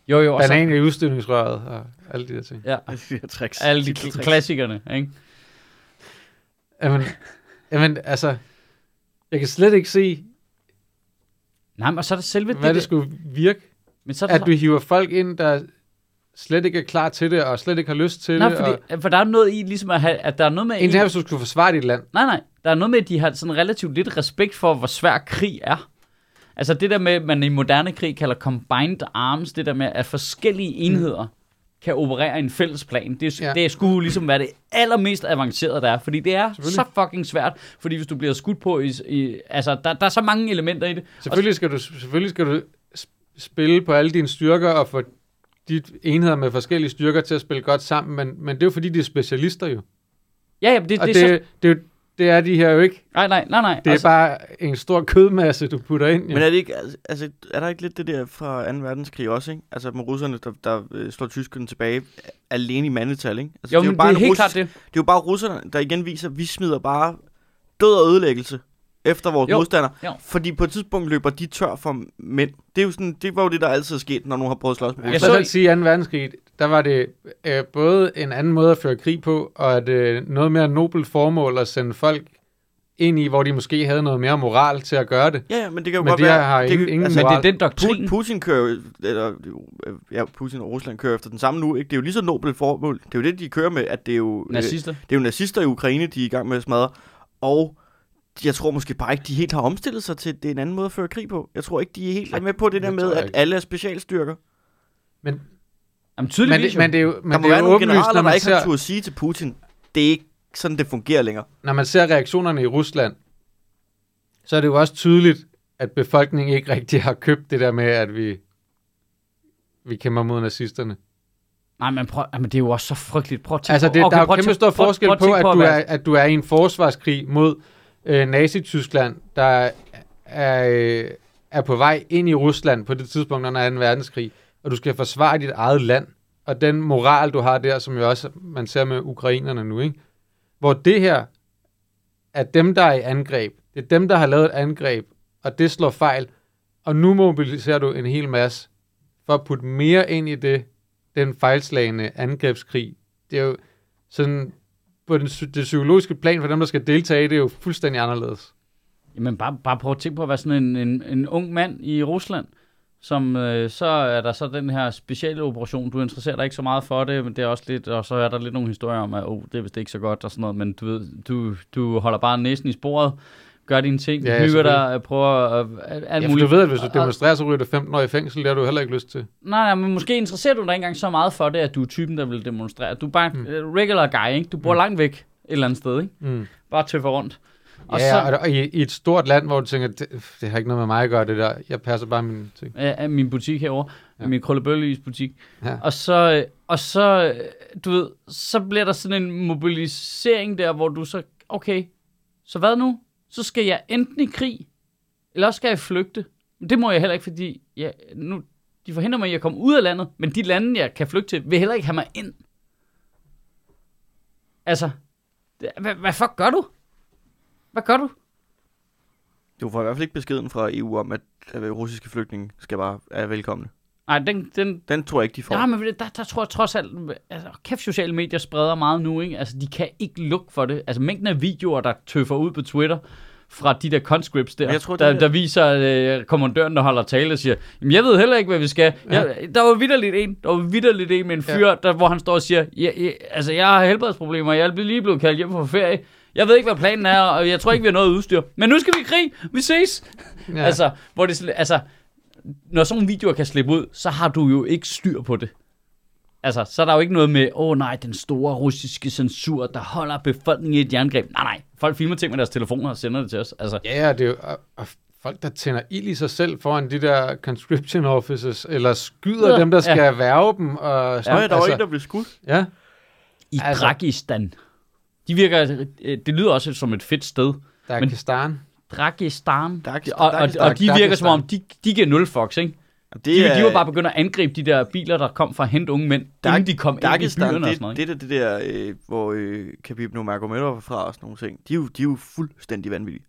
Speaker 1: Jo, jo,
Speaker 3: Banan i udstødningsrøret og alle de der ting.
Speaker 1: ja,
Speaker 2: De her tricks.
Speaker 1: alle de
Speaker 2: Tricks.
Speaker 1: kl- klassikerne, ikke?
Speaker 3: Jamen, jamen, altså, jeg kan slet ikke se,
Speaker 1: Nej, men så er det selve
Speaker 3: hvad det
Speaker 1: det,
Speaker 3: skulle virke,
Speaker 1: men så er det
Speaker 3: at du hiver folk ind, der slet ikke er klar til det, og slet ikke har lyst til
Speaker 1: Nej,
Speaker 3: det.
Speaker 1: fordi,
Speaker 3: Og,
Speaker 1: for der er noget i, ligesom at, have, at der er noget med...
Speaker 3: en ting er, hvis du skulle forsvare dit land.
Speaker 1: Nej, nej. Der er noget med, at de har sådan relativt lidt respekt for, hvor svær krig er. Altså det der med, man i moderne krig kalder combined arms, det der med, at forskellige enheder kan operere i en fælles plan. Det, ja. Det skulle ligesom være det allermest avancerede, der er. Fordi det er så fucking svært. Fordi hvis du bliver skudt på i... i altså, der, der er så mange elementer i det.
Speaker 3: Selvfølgelig skal du, selvfølgelig skal du sp- spille på alle dine styrker, og få de enheder med forskellige styrker til at spille godt sammen, men, men det er jo fordi, de er specialister jo.
Speaker 1: Ja, ja, det,
Speaker 3: Og
Speaker 1: det,
Speaker 3: det,
Speaker 1: er
Speaker 3: det,
Speaker 1: så...
Speaker 3: det, jo, Det er de her jo ikke.
Speaker 1: Nej, nej, nej, nej.
Speaker 3: Det er altså, bare en stor kødmasse, du putter ind.
Speaker 2: Men er, det ikke, altså- altså, er der ikke lidt det der fra 2. verdenskrig også, ikke? Altså med russerne, der, der øh, slår tyskerne tilbage alene i mandetal, ikke? Altså,
Speaker 1: jo, men det er
Speaker 2: en
Speaker 1: helt
Speaker 2: russisk-
Speaker 1: klart det.
Speaker 2: Det er jo bare russerne, der igen viser, at vi smider bare død og ødelæggelse efter vores
Speaker 1: Jo,
Speaker 2: modstandere.
Speaker 1: jo.
Speaker 2: Fordi på et tidspunkt løber de tør for mænd. Det, er jo sådan, det var jo det, der altid er sket, når nogen har prøvet at slås med
Speaker 3: Jeg så selv sige, at 2. verdenskrig, der var det øh, både en anden måde at føre krig på, og et øh, noget mere nobelt formål at sende folk ind i, hvor de måske havde noget mere moral til at gøre det.
Speaker 2: Ja, ja, men det kan jo
Speaker 3: Men
Speaker 2: godt
Speaker 3: de
Speaker 2: være...
Speaker 3: har
Speaker 2: det,
Speaker 3: ingen- ingen
Speaker 2: altså,
Speaker 1: Men det er
Speaker 3: moral.
Speaker 1: den doktrin.
Speaker 2: Putin, kører jo, eller, øh, ja, Putin og Rusland kører efter den samme nu, ikke? Det er jo lige så nobelt formål. Det er jo det, de kører med, at det er jo... øh,
Speaker 1: Nazister.
Speaker 2: Det er jo nazister i Ukraine, de er i gang med at smadre. Og jeg tror måske bare ikke, de helt har omstillet sig til, det er en anden måde at føre krig på. Jeg tror ikke, de er helt
Speaker 3: Nej,
Speaker 2: med på det der med, at alle er specialstyrker.
Speaker 3: Men,
Speaker 1: Jamen,
Speaker 3: men,
Speaker 1: tydeligvis
Speaker 3: det, men det er jo, men
Speaker 2: der må
Speaker 3: det er
Speaker 2: være
Speaker 3: jo
Speaker 2: nogle
Speaker 3: åbenlyst,
Speaker 2: generaler,
Speaker 3: når
Speaker 2: der
Speaker 3: man,
Speaker 2: ikke har
Speaker 3: ser,
Speaker 2: turde sige til Putin, det er ikke sådan, det fungerer længere.
Speaker 3: når man ser reaktionerne i Rusland, så er det jo også tydeligt, at befolkningen ikke rigtig har købt det der med, at vi, vi kæmper mod nazisterne.
Speaker 1: Nej, men, prøv, jamen, det er jo også så frygteligt. Prøv at tænke
Speaker 3: Altså, det,
Speaker 1: på,
Speaker 3: okay, der er jo
Speaker 1: prøv at
Speaker 3: kæmpe stor
Speaker 1: prøv-
Speaker 3: forskel
Speaker 1: prøv
Speaker 3: på,
Speaker 1: tænke
Speaker 3: at du, er, at du er i en forsvarskrig mod øh, Nazi-Tyskland, der er, øh, er på vej ind i Rusland på det tidspunkt under 2. verdenskrig, og du skal forsvare dit eget land, og den moral, du har der, som jo også man ser med ukrainerne nu, ikke? hvor det her er dem, der er i angreb. Det er dem, der har lavet et angreb, og det slår fejl. Og nu mobiliserer du en hel masse for at putte mere ind i det, den fejlslagende angrebskrig. Det er jo sådan, på den, det psykologiske plan for dem, der skal deltage i det, er jo fuldstændig anderledes.
Speaker 1: Jamen, bare, bare prøv at tænke på at være sådan en, en, en ung mand i Rusland, som øh, så er der så den her specielle operation. Du interesserer dig ikke så meget for det, men det er også lidt, og så er der lidt nogle historier om, at oh, det er vist ikke så godt og sådan noget, men du ved, du, du holder bare næsen i sporet, gør dine ting,
Speaker 3: Ja,
Speaker 1: ja,
Speaker 3: ja,
Speaker 1: hygger dig, prøver at, alt
Speaker 3: Ja,
Speaker 1: muligt.
Speaker 3: du ved, at hvis du demonstrerer, så ryger du 15 år i fængsel. Det har du heller ikke lyst til.
Speaker 1: Nej, nej, men måske interesserer du dig ikke engang så meget for det, at du er typen, der vil demonstrere. Du er bare mm. regular guy, ikke? Du bor
Speaker 3: Mm.
Speaker 1: langt væk et eller andet sted, ikke?
Speaker 3: Mm.
Speaker 1: Bare tøffer rundt. Og
Speaker 3: ja,
Speaker 1: så,
Speaker 3: og, i, i et stort land, hvor du tænker, det, det har ikke noget med mig at gøre, det der. Jeg passer bare mine ting.
Speaker 1: af min butik herovre,
Speaker 3: Ja.
Speaker 1: ja. min krøllebølleis butik.
Speaker 3: Ja.
Speaker 1: Og så, og så, du ved, så bliver der sådan en mobilisering der, hvor du så, okay, så hvad nu? Så skal jeg enten i krig, eller også skal jeg flygte. Men det må jeg heller ikke, fordi jeg, nu, de forhindrer mig i at komme ud af landet, men de lande, jeg kan flygte til, vil heller ikke have mig ind. Altså, hvad, hvad fuck gør du? Hvad gør du?
Speaker 2: Du får i hvert fald ikke beskeden fra EU om, at, at russiske flygtninge skal bare er velkomne.
Speaker 1: Nej, den, den,
Speaker 2: Den tror jeg ikke, de får.
Speaker 1: Ja, men der, der tror jeg trods alt, altså, kæft sociale medier spreder meget nu, ikke? Altså, de kan ikke lukke for det. Altså, mængden af videoer, der tøffer ud på Twitter, fra de der conscripts der,
Speaker 2: jeg tror,
Speaker 1: der,
Speaker 2: det-
Speaker 1: der viser øh, kommandøren, der holder tale og siger, Jamen, jeg ved heller ikke, hvad vi skal. Ja. Jeg, der var vidderligt en, der var vidderligt en med en fyr, ja. der, hvor han står og siger, ja, ja, altså, jeg har helbredsproblemer, jeg er lige blevet kaldt hjem fra ferie. Jeg ved ikke, hvad planen er, og jeg tror ikke, vi har noget udstyr. Men nu skal vi i krig. Vi ses.
Speaker 3: Ja.
Speaker 1: Altså, hvor det, er altså, når sådan nogle videoer kan slippe ud, så har du jo ikke styr på det. Altså, så er der jo ikke noget med, åh oh, nej, den store russiske censur, der holder befolkningen i et jerngreb. Nej, nej, folk filmer ting med deres telefoner og sender det til os. Altså,
Speaker 3: Ja, det er jo og, folk, der tænder ild i sig selv foran de der conscription officers, eller skyder
Speaker 1: Ja,
Speaker 3: dem, der skal
Speaker 1: ja.
Speaker 3: værve dem. Og
Speaker 2: Nå
Speaker 3: sådan,
Speaker 2: ja, der var en, der blev skudt.
Speaker 3: ja.
Speaker 1: i
Speaker 3: Altså-
Speaker 1: altså, Dragistan. De virker, øh, det lyder også som et fedt sted.
Speaker 3: Dagestan.
Speaker 1: Dragistan.
Speaker 2: Dagestan,
Speaker 1: Og, og,
Speaker 2: Dagestan.
Speaker 1: og de virker
Speaker 3: Dagestan.
Speaker 1: som om, de, de giver nul fucks, ikke?
Speaker 2: Det
Speaker 1: De, de var bare begyndt at angribe de der biler, der kom fra at hente unge mænd,
Speaker 2: Dag-
Speaker 1: inden de kom ind i
Speaker 2: Dagestan,
Speaker 1: byerne og
Speaker 2: det,
Speaker 1: sådan noget.
Speaker 2: det,
Speaker 1: Ikke?
Speaker 2: det, det der, øh, hvor øh, Khabib Nurmagomedov er fra og sådan nogle ting. De er jo, de er jo fuldstændig vanvittige.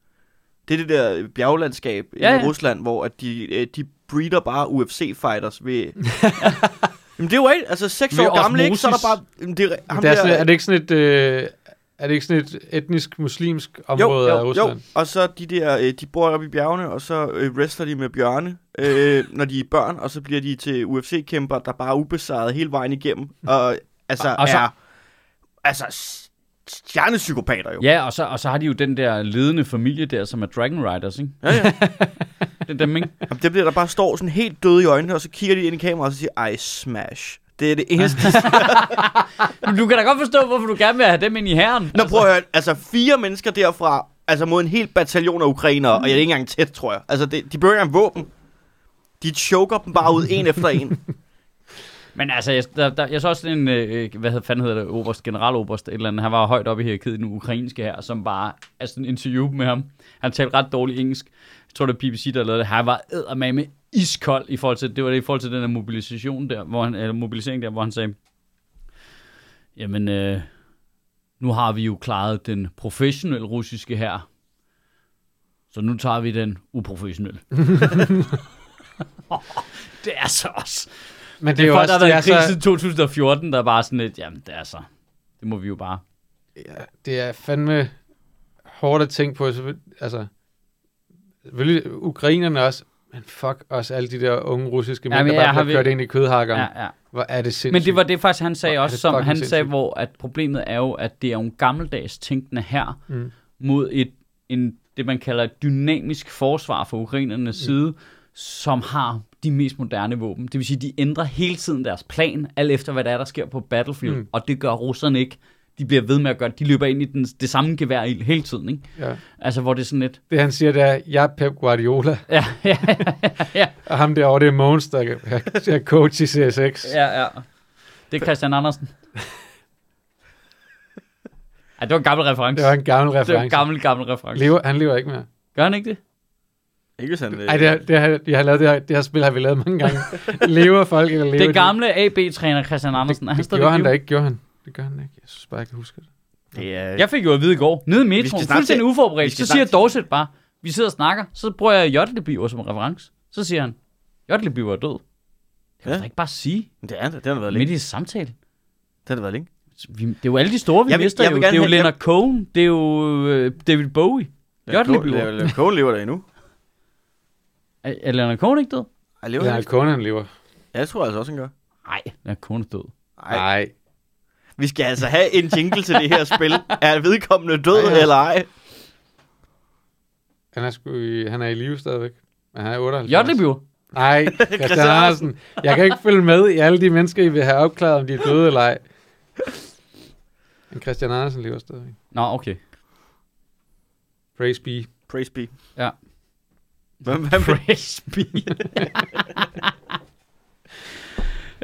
Speaker 2: Det er det der øh, bjerglandskab
Speaker 1: Ja,
Speaker 2: ja, i Rusland, hvor at de, øh, de breeder bare UFC-fighters ved... Jamen det er jo ikke, altså seks år gammel, ikke? Så er der bare... Jamen, det er, ham
Speaker 3: Det er,
Speaker 2: der,
Speaker 3: sådan, er det ikke sådan et... Øh, er det ikke sådan et etnisk muslimsk område
Speaker 2: jo,
Speaker 3: af
Speaker 2: jo,
Speaker 3: Rusland?
Speaker 2: jo, og så de der, øh, de bor oppe i bjergene, og så øh, wrestler de med bjørne, øh, når de er børn, og så bliver de til UFC-kæmper, der bare er ubesejret hele vejen igennem, og altså
Speaker 1: Og- og så-
Speaker 2: er, altså stjernepsykopater jo.
Speaker 1: Ja, og så, og så har de jo den der ledende familie der, som er Dragon Riders, ikke?
Speaker 2: Ja, ja.
Speaker 1: Det er dem, ikke?
Speaker 2: Jamen, det bliver der bare står sådan helt døde i øjnene, og så kigger de ind i kameraet, og så siger, I smash. Det er det eneste,
Speaker 1: du kan da godt forstå, hvorfor du gerne vil have dem ind i herren.
Speaker 2: Nå, prøv at høre, altså fire mennesker derfra, altså mod en hel bataljon af ukrainere, og jeg er ikke engang tæt, tror jeg. Altså, det, de behøver ikke våben. De choker dem bare ud en efter en.
Speaker 1: Men altså, jeg, der, der, jeg så også en, øh, hvad hedder, fanden hedder det, oberst, generaloberst, et eller andet, han var højt oppe i hierarkiet den ukrainske her, som bare, altså en interview med ham, han talte ret dårligt engelsk, jeg tror det er BBC, der lavede det, han var eddermame iskold i forhold til, det var det i forhold til den der mobilisation der, hvor han, eller mobilisering der, hvor han sagde, jamen, øh, nu har vi jo klaret den professionelle russiske her, så nu tager vi den uprofessionelle. det er så også.
Speaker 3: Men
Speaker 1: Det er, det er folk, der har været i krig
Speaker 3: så-
Speaker 1: siden 2014, der er bare sådan lidt, jamen det er så, det må vi jo bare.
Speaker 3: Ja, det er fandme hårdt at tænke på. Så, altså, selvfølgelig ukrainerne også, men fuck også alle de der unge russiske mænd,
Speaker 1: Jamen,
Speaker 3: der bare
Speaker 1: har
Speaker 3: kørt
Speaker 1: ved-
Speaker 3: ind i kødhakkeren.
Speaker 1: Ja, ja.
Speaker 3: Hvor er det sindssygt.
Speaker 1: Men det var det faktisk, han sagde
Speaker 3: Hvor
Speaker 1: også, som han sagde,
Speaker 3: sindssygt.
Speaker 1: hvor at problemet er jo, at det er jo en gammeldags tænkende her
Speaker 3: Mm.
Speaker 1: mod et, en, det, man kalder et dynamisk forsvar fra ukrainernes
Speaker 3: Mm.
Speaker 1: side, som har de mest moderne våben. Det vil sige, de ændrer hele tiden deres plan, alt efter hvad der er, der sker på battlefield,
Speaker 3: mm.
Speaker 1: og det gør russerne ikke. De bliver ved med at gøre det. De løber ind i den, det samme gevær hele tiden, ikke?
Speaker 3: Ja.
Speaker 1: Altså, hvor det er sådan lidt...
Speaker 3: Det han siger, det er, jeg er Pep Guardiola,
Speaker 1: Ja, ja, ja,
Speaker 3: og ham derovre, det er Mogens, der er- er coach i CSX.
Speaker 1: ja, ja. Det er Christian Andersen. Ej, det var en gammel reference.
Speaker 3: Det var en gammel
Speaker 1: det var en
Speaker 3: reference.
Speaker 1: gammel, gammel reference.
Speaker 3: Lever, han lever ikke mere.
Speaker 1: Gør han ikke det?
Speaker 2: Ikke hvis han... øh,
Speaker 3: Ej, det, har, det, har, jeg har lavet det, her, det her spil har vi lavet mange gange. lever folk, eller lever
Speaker 1: Det
Speaker 3: de?
Speaker 1: gamle AB-træner Christian Andersen, er han
Speaker 3: Det
Speaker 1: stadig
Speaker 3: gjorde han da ikke, gjorde han. Det gør han ikke. Jeg synes bare, jeg kan huske det.
Speaker 2: det er,
Speaker 1: Jeg fik jo at vide i går, nede i metroen, fuldstændig uforberedt, så siger Dorset bare, vi sidder og snakker, så bruger jeg Jotlebiver som reference. Så siger han, Jotlebiver er død. Det kan
Speaker 2: Ja.
Speaker 1: da ikke bare sige
Speaker 2: det er det. Det har været
Speaker 1: midt
Speaker 2: længe.
Speaker 1: i en samtale.
Speaker 2: Det har været længe.
Speaker 1: Vi, det er jo alle de store, vi
Speaker 2: Jeg
Speaker 1: mister
Speaker 2: jeg
Speaker 1: jo. Det er jo Leonard Cohen, det er jo øh, David Bowie. Jotlebiver.
Speaker 2: Lever Cohen lever der endnu.
Speaker 1: Er, er Leonard Cohen ikke død?
Speaker 2: Ej, lever
Speaker 3: Ja,
Speaker 2: han?
Speaker 3: Conan lever.
Speaker 2: Ja, det tror jeg altså også, han gør.
Speaker 1: Nej, Leonard Cohen er død.
Speaker 2: Ej.
Speaker 3: Nej.
Speaker 2: Vi skal altså have en jingle til det her spil. Er vedkommende død
Speaker 3: Ej, ja.
Speaker 2: eller ej?
Speaker 3: Han er, sgu i, han er i live stadigvæk. Men han er 78.
Speaker 1: Jotlebiver?
Speaker 3: Nej, Christian Andersen. Jeg kan ikke følge med i alle de mennesker, I vil have opklaret, om de er døde eller ej. Men Christian Andersen lever stadigvæk.
Speaker 1: Nå, okay.
Speaker 3: Praise be.
Speaker 2: Praise be.
Speaker 1: Ja.
Speaker 2: Hvad, hvad med?
Speaker 1: Praise be.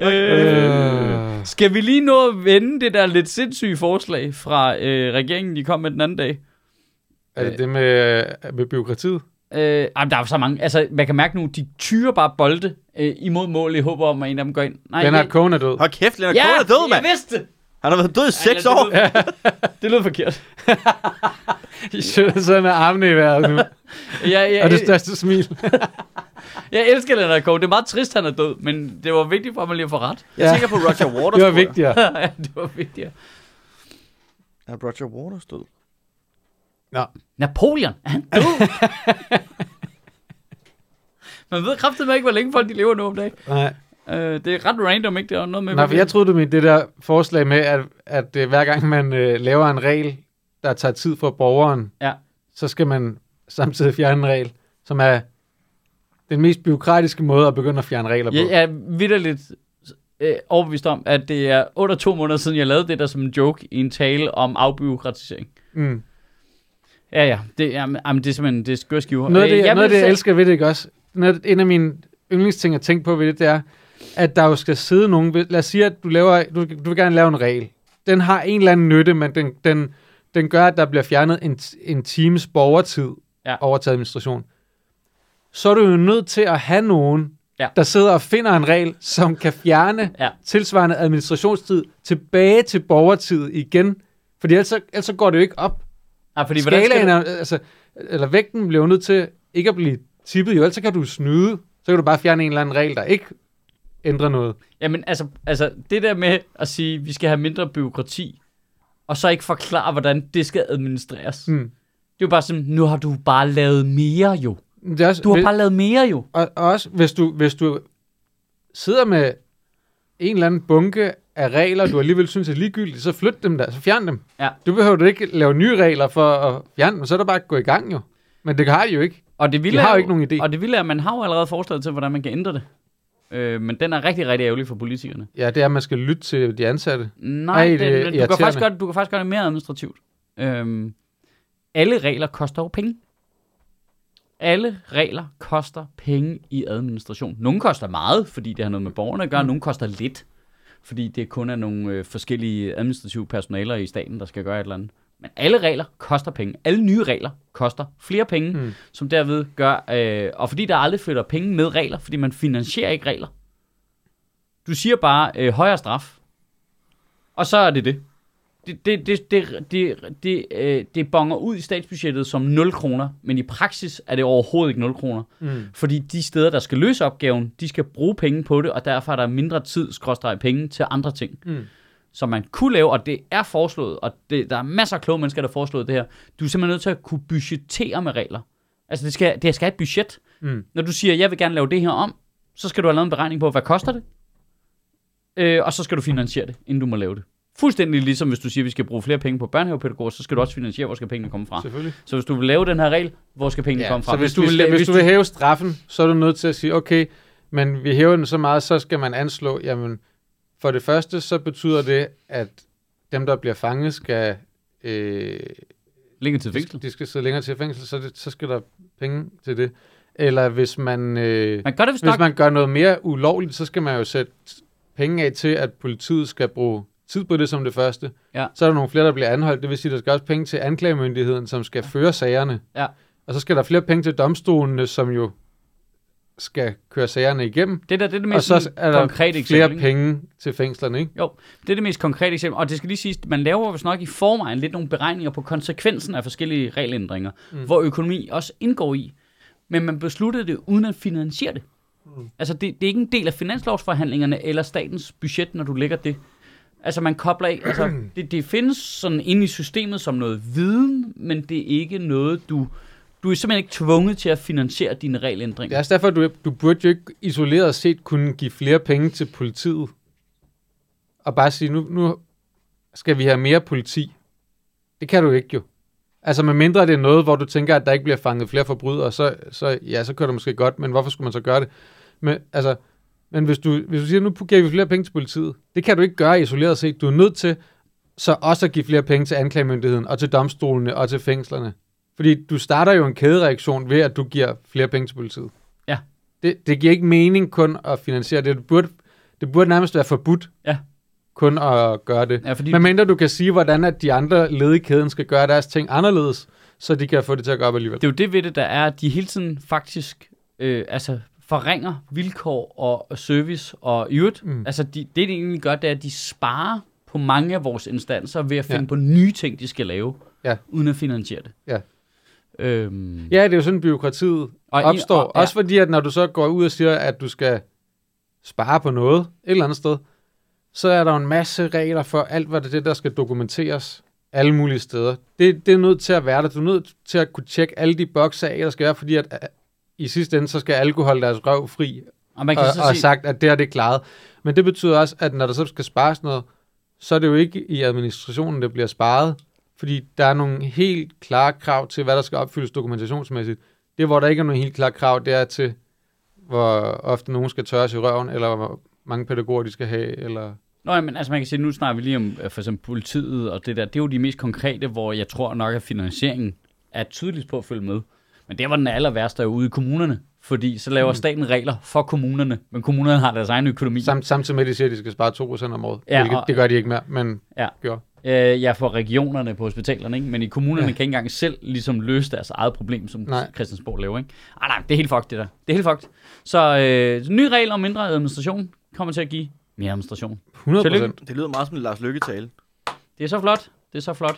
Speaker 3: Øh.
Speaker 1: øh, skal vi lige nå at vende det der lidt sindssyge forslag fra øh, regeringen, de kom med den anden dag?
Speaker 3: Er det det med, øh, med byråkratiet?
Speaker 1: Øh, jamen, der er jo så mange. Altså, man kan mærke nu, de tyrer bare bolde øh, imod mål i håb om, at en af dem går ind. Nej,
Speaker 3: Leonard Cohen er død.
Speaker 2: Hold kæft, Leonard
Speaker 1: ja,
Speaker 2: Cohen er død, mand.
Speaker 1: jeg vidste det.
Speaker 2: Han har været død i seks
Speaker 1: Ej,
Speaker 2: år.
Speaker 1: det lød- Det lød forkert.
Speaker 3: I sidder sådan med armene i vejret nu.
Speaker 1: Jeg, jeg,
Speaker 3: Og det største smil.
Speaker 1: jeg elsker Leonard Cohen. Det er meget trist, han er død, men det var vigtigt for mig lige at få ret.
Speaker 2: Jeg tænker på Roger Waters.
Speaker 3: Det var vigtigere.
Speaker 1: ja, det var vigtigt.
Speaker 2: Er Roger Waters død?
Speaker 3: Nå,
Speaker 1: Napoleon, er han død? Man ved kraftigt ikke, hvor længe folk de lever nu om dagen.
Speaker 3: nej.
Speaker 1: Øh, det er ret random, ikke? Det er noget med...
Speaker 3: Nej, for jeg troede, du mente det der forslag med, at, at uh, hver gang man uh, laver en regel, der tager tid fra borgeren,
Speaker 1: Ja.
Speaker 3: så skal man samtidig fjerne en regel, som er den mest byråkratiske måde at begynde at fjerne regler på.
Speaker 1: Jeg, er vidderligt øh, overbevist om, at det er under to måneder siden, jeg lavede det der som en joke i en tale om afbyråkratisering.
Speaker 3: Mm.
Speaker 1: Ja, ja. Det, er, jamen, det er simpelthen det er skørskiver.
Speaker 3: Noget af det,
Speaker 1: Øh,
Speaker 3: jeg noget det, jeg elsker ved det, ikke også? Noget, en af mine yndlingsting at tænke på ved det, det er, at der jo skal sidde nogen... Lad os sige, at du, laver, du, du vil gerne lave en regel. Den har en eller anden nytte, men den, den, den gør, at der bliver fjernet en, en times borgertid
Speaker 1: Ja.
Speaker 3: over til administration. Så er du jo nødt til at have nogen,
Speaker 1: Ja.
Speaker 3: der sidder og finder en regel, som kan fjerne
Speaker 1: Ja.
Speaker 3: tilsvarende administrationstid tilbage til borgertid igen. Fordi ellers, ellers går det jo ikke op.
Speaker 1: Ja, fordi, hvordan skal
Speaker 3: Skalaen
Speaker 1: du-
Speaker 3: er, altså, eller vægten bliver jo nødt til ikke at blive tippet, jo, ellers kan du snyde. Så kan du bare fjerne en eller anden regel, der ikke ændrer noget.
Speaker 1: Jamen, altså, altså, det der med at sige, at vi skal have mindre byråkrati, og så ikke forklare, hvordan det skal administreres.
Speaker 3: Mm.
Speaker 1: Det er jo bare sådan, nu har du bare lavet mere jo.
Speaker 3: Det er også,
Speaker 1: Du har
Speaker 3: hvis-
Speaker 1: bare lavet mere jo.
Speaker 3: og, og også, hvis du, hvis du sidder med en eller anden bunke af regler, du alligevel synes er ligegyldige, så flyt dem der, så fjern dem.
Speaker 1: Ja.
Speaker 3: Du behøver du ikke lave nye regler for at fjerne dem, så er der bare at gå i gang jo. Men det har de jo ikke.
Speaker 1: Og det vilde
Speaker 3: har
Speaker 1: er
Speaker 3: jo ikke nogen idé.
Speaker 1: Og det vilde er, at man har jo allerede forslaget til, hvordan man kan ændre det. Øh, men den er rigtig, rigtig ærgerlig for politikerne.
Speaker 3: Ja, det er, at man skal lytte til de ansatte.
Speaker 1: Nej,
Speaker 3: Ej, det
Speaker 1: det, du, kan faktisk gøre, du kan faktisk gøre det mere administrativt. Øhm, alle regler koster jo penge. Alle regler koster penge i administration. Nogle koster meget, fordi det har noget med borgerne at gøre. Nogle koster lidt. fordi det kun er nogle øh, forskellige administrative personaler i staten, der skal gøre et eller andet. Men alle regler koster penge. Alle nye regler koster flere penge, mm. som derved gør, øh, og fordi der aldrig flytter penge med regler, fordi man finansierer ikke regler. Du siger bare øh, højere straf, og så er det det. Det, det, det, det, det, det, øh, det bonger ud i statsbudgettet som 0 kroner, men i praksis er det overhovedet ikke 0 kroner.
Speaker 3: Mm.
Speaker 1: Fordi de steder, der skal løse opgaven, de skal bruge penge på det, og derfor er der mindre tid, skråstrej penge til andre ting.
Speaker 3: Mm.
Speaker 1: Som man kunne lave, og det er foreslået, og det, der er masser af kloge mennesker, der har foreslået det her. Du er simpelthen nødt til at kunne budgettere med regler. Altså, det skal, det skal have et budget.
Speaker 3: Mm.
Speaker 1: Når du siger, jeg vil gerne lave det her om, så skal du have lavet en beregning på, hvad koster det? Øh, og så skal du finansiere det, inden du må lave det. Fuldstændig ligesom hvis du siger, at vi skal bruge flere penge på børnehavepædagoger, så skal du også finansiere, hvor skal pengene komme fra.
Speaker 3: Selvfølgelig.
Speaker 1: Så hvis du vil lave den her regel, hvor skal pengene komme fra?
Speaker 3: så hvis, du, vil, hvis, du vil hæve straffen, så er du nødt til at sige, okay, men vi hæver den så meget, så skal man anslå, jamen, for det første, så betyder det, at dem, der bliver fanget, skal, øh,
Speaker 1: Længere til
Speaker 3: de,
Speaker 1: fængsel.
Speaker 3: de skal sidde længere til fængsel, så, det, så skal der penge til det. Eller hvis man, øh,
Speaker 1: Man gør det
Speaker 3: hvis
Speaker 1: nok.
Speaker 3: man gør noget mere ulovligt, så skal man jo sætte penge af til, at politiet skal bruge tid på det som det første.
Speaker 1: Ja.
Speaker 3: Så er der nogle flere, der bliver anholdt. Det vil sige, at der skal også penge til anklagemyndigheden, som skal føre sagerne.
Speaker 1: Ja.
Speaker 3: Og så skal der flere penge til domstolene, som jo skal køre sagerne igennem.
Speaker 1: Det der det er det
Speaker 3: Og
Speaker 1: mest
Speaker 3: så
Speaker 1: sådan
Speaker 3: er der
Speaker 1: konkrete
Speaker 3: flere
Speaker 1: eksempel.
Speaker 3: penge til fængslerne, ikke?
Speaker 1: Jo, det er det mest konkrete eksempel. Og det skal lige siges, man laver vist nok i forvejen lidt nogle beregninger på konsekvensen af forskellige regelændringer, mm. hvor økonomi også indgår i. Men man besluttede det uden at finansiere det. Mm. Altså, det, det er ikke en del af finanslovsforhandlingerne eller statens budget, når du lægger det. Altså, man kobler ikke... Altså, det, det findes sådan inde i systemet som noget viden, men det er ikke noget, du... Du er simpelthen ikke tvunget til at finansiere dine
Speaker 3: Det
Speaker 1: regelændringer.
Speaker 3: er også derfor, du, du burde jo ikke isoleret set kunne give flere penge til politiet. Og bare sige, nu, nu skal vi have mere politi. Det kan du ikke jo. Altså med mindre det er noget, hvor du tænker, at der ikke bliver fanget flere forbrydere, så, så ja, så kører det måske godt, men hvorfor skulle man så gøre det? Men, altså, men hvis, du, hvis du siger, nu giver vi flere penge til politiet, det kan du ikke gøre isoleret set. Du er nødt til så også at give flere penge til anklagemyndigheden, og til domstolene, og til fængslerne. Fordi du starter jo en kædereaktion ved, at du giver flere penge til politiet.
Speaker 1: Ja.
Speaker 3: Det, det giver ikke mening kun at finansiere det. Det burde, det burde nærmest være forbudt
Speaker 1: Ja.
Speaker 3: kun at gøre det.
Speaker 1: Ja, fordi
Speaker 3: Men mindre du kan sige, hvordan at de andre led i kæden skal gøre deres ting anderledes, så de kan få det til at gå op alligevel.
Speaker 1: Det er jo det ved det, der er, at de hele tiden faktisk øh, altså forringer vilkår og service og i øvrigt.
Speaker 3: Mm.
Speaker 1: Altså de, det, de egentlig gør, det er, at de sparer på mange af vores instanser ved at finde
Speaker 3: Ja.
Speaker 1: på nye ting, de skal lave,
Speaker 3: Ja.
Speaker 1: uden at finansiere det.
Speaker 3: Ja.
Speaker 1: Øhm,
Speaker 3: Ja, det er jo sådan, byråkratiet
Speaker 1: og,
Speaker 3: opstår.
Speaker 1: Og, ja,
Speaker 3: Også fordi, at når du så går ud og siger, at du skal spare på noget et eller andet sted, så er der jo en masse regler for alt, hvad det er, det, der skal dokumenteres alle mulige steder. Det, det er nødt til at være der. Du er nødt til at kunne tjekke alle de bokse af, der skal være, fordi at i sidste ende, så skal holde deres røv fri
Speaker 1: og man kan
Speaker 3: og,
Speaker 1: så
Speaker 3: og
Speaker 1: sige,
Speaker 3: sagt, at det er det klaret. Men det betyder også, at når der så skal spares noget, så er det jo ikke i administrationen, det bliver sparet, fordi der er nogle helt klare krav til, hvad der skal opfyldes dokumentationsmæssigt. Det, hvor der ikke er nogle helt klare krav, det er til, hvor ofte nogen skal tørres i røven, eller hvor mange pædagoger de skal have, eller...
Speaker 1: Nå, men altså man kan sige, nu snakker vi lige om øh, for eksempel politiet og det der. Det er jo de mest konkrete, hvor jeg tror nok, at finansieringen er tydeligst på at følge med. Men det var den aller værste er ude i kommunerne. Fordi så laver
Speaker 3: Mm.
Speaker 1: staten regler for kommunerne, men kommunerne har deres egen økonomi.
Speaker 3: Samt, samtidig med, at de siger, at de skal spare 2% om året.
Speaker 1: Ja,
Speaker 3: hvilket,
Speaker 1: og-
Speaker 3: det gør de ikke mere, men
Speaker 1: Ja.
Speaker 3: gjorde.
Speaker 1: Øh, ja, for regionerne på hospitalerne, ikke? men i kommunerne
Speaker 3: Ja.
Speaker 1: kan ikke engang selv ligesom løse deres eget problem, som
Speaker 3: Nej.
Speaker 1: Christiansborg laver. Ikke? Ah, nej, det er helt fucked, det der. Det er helt fucked. Så øh, nye regler om mindre administration kommer til at give mere administration.
Speaker 3: 100
Speaker 1: Tillykke.
Speaker 3: procent.
Speaker 2: Det lyder meget som en Lars Lykke-tale.
Speaker 1: Det er så flot. Det er så flot.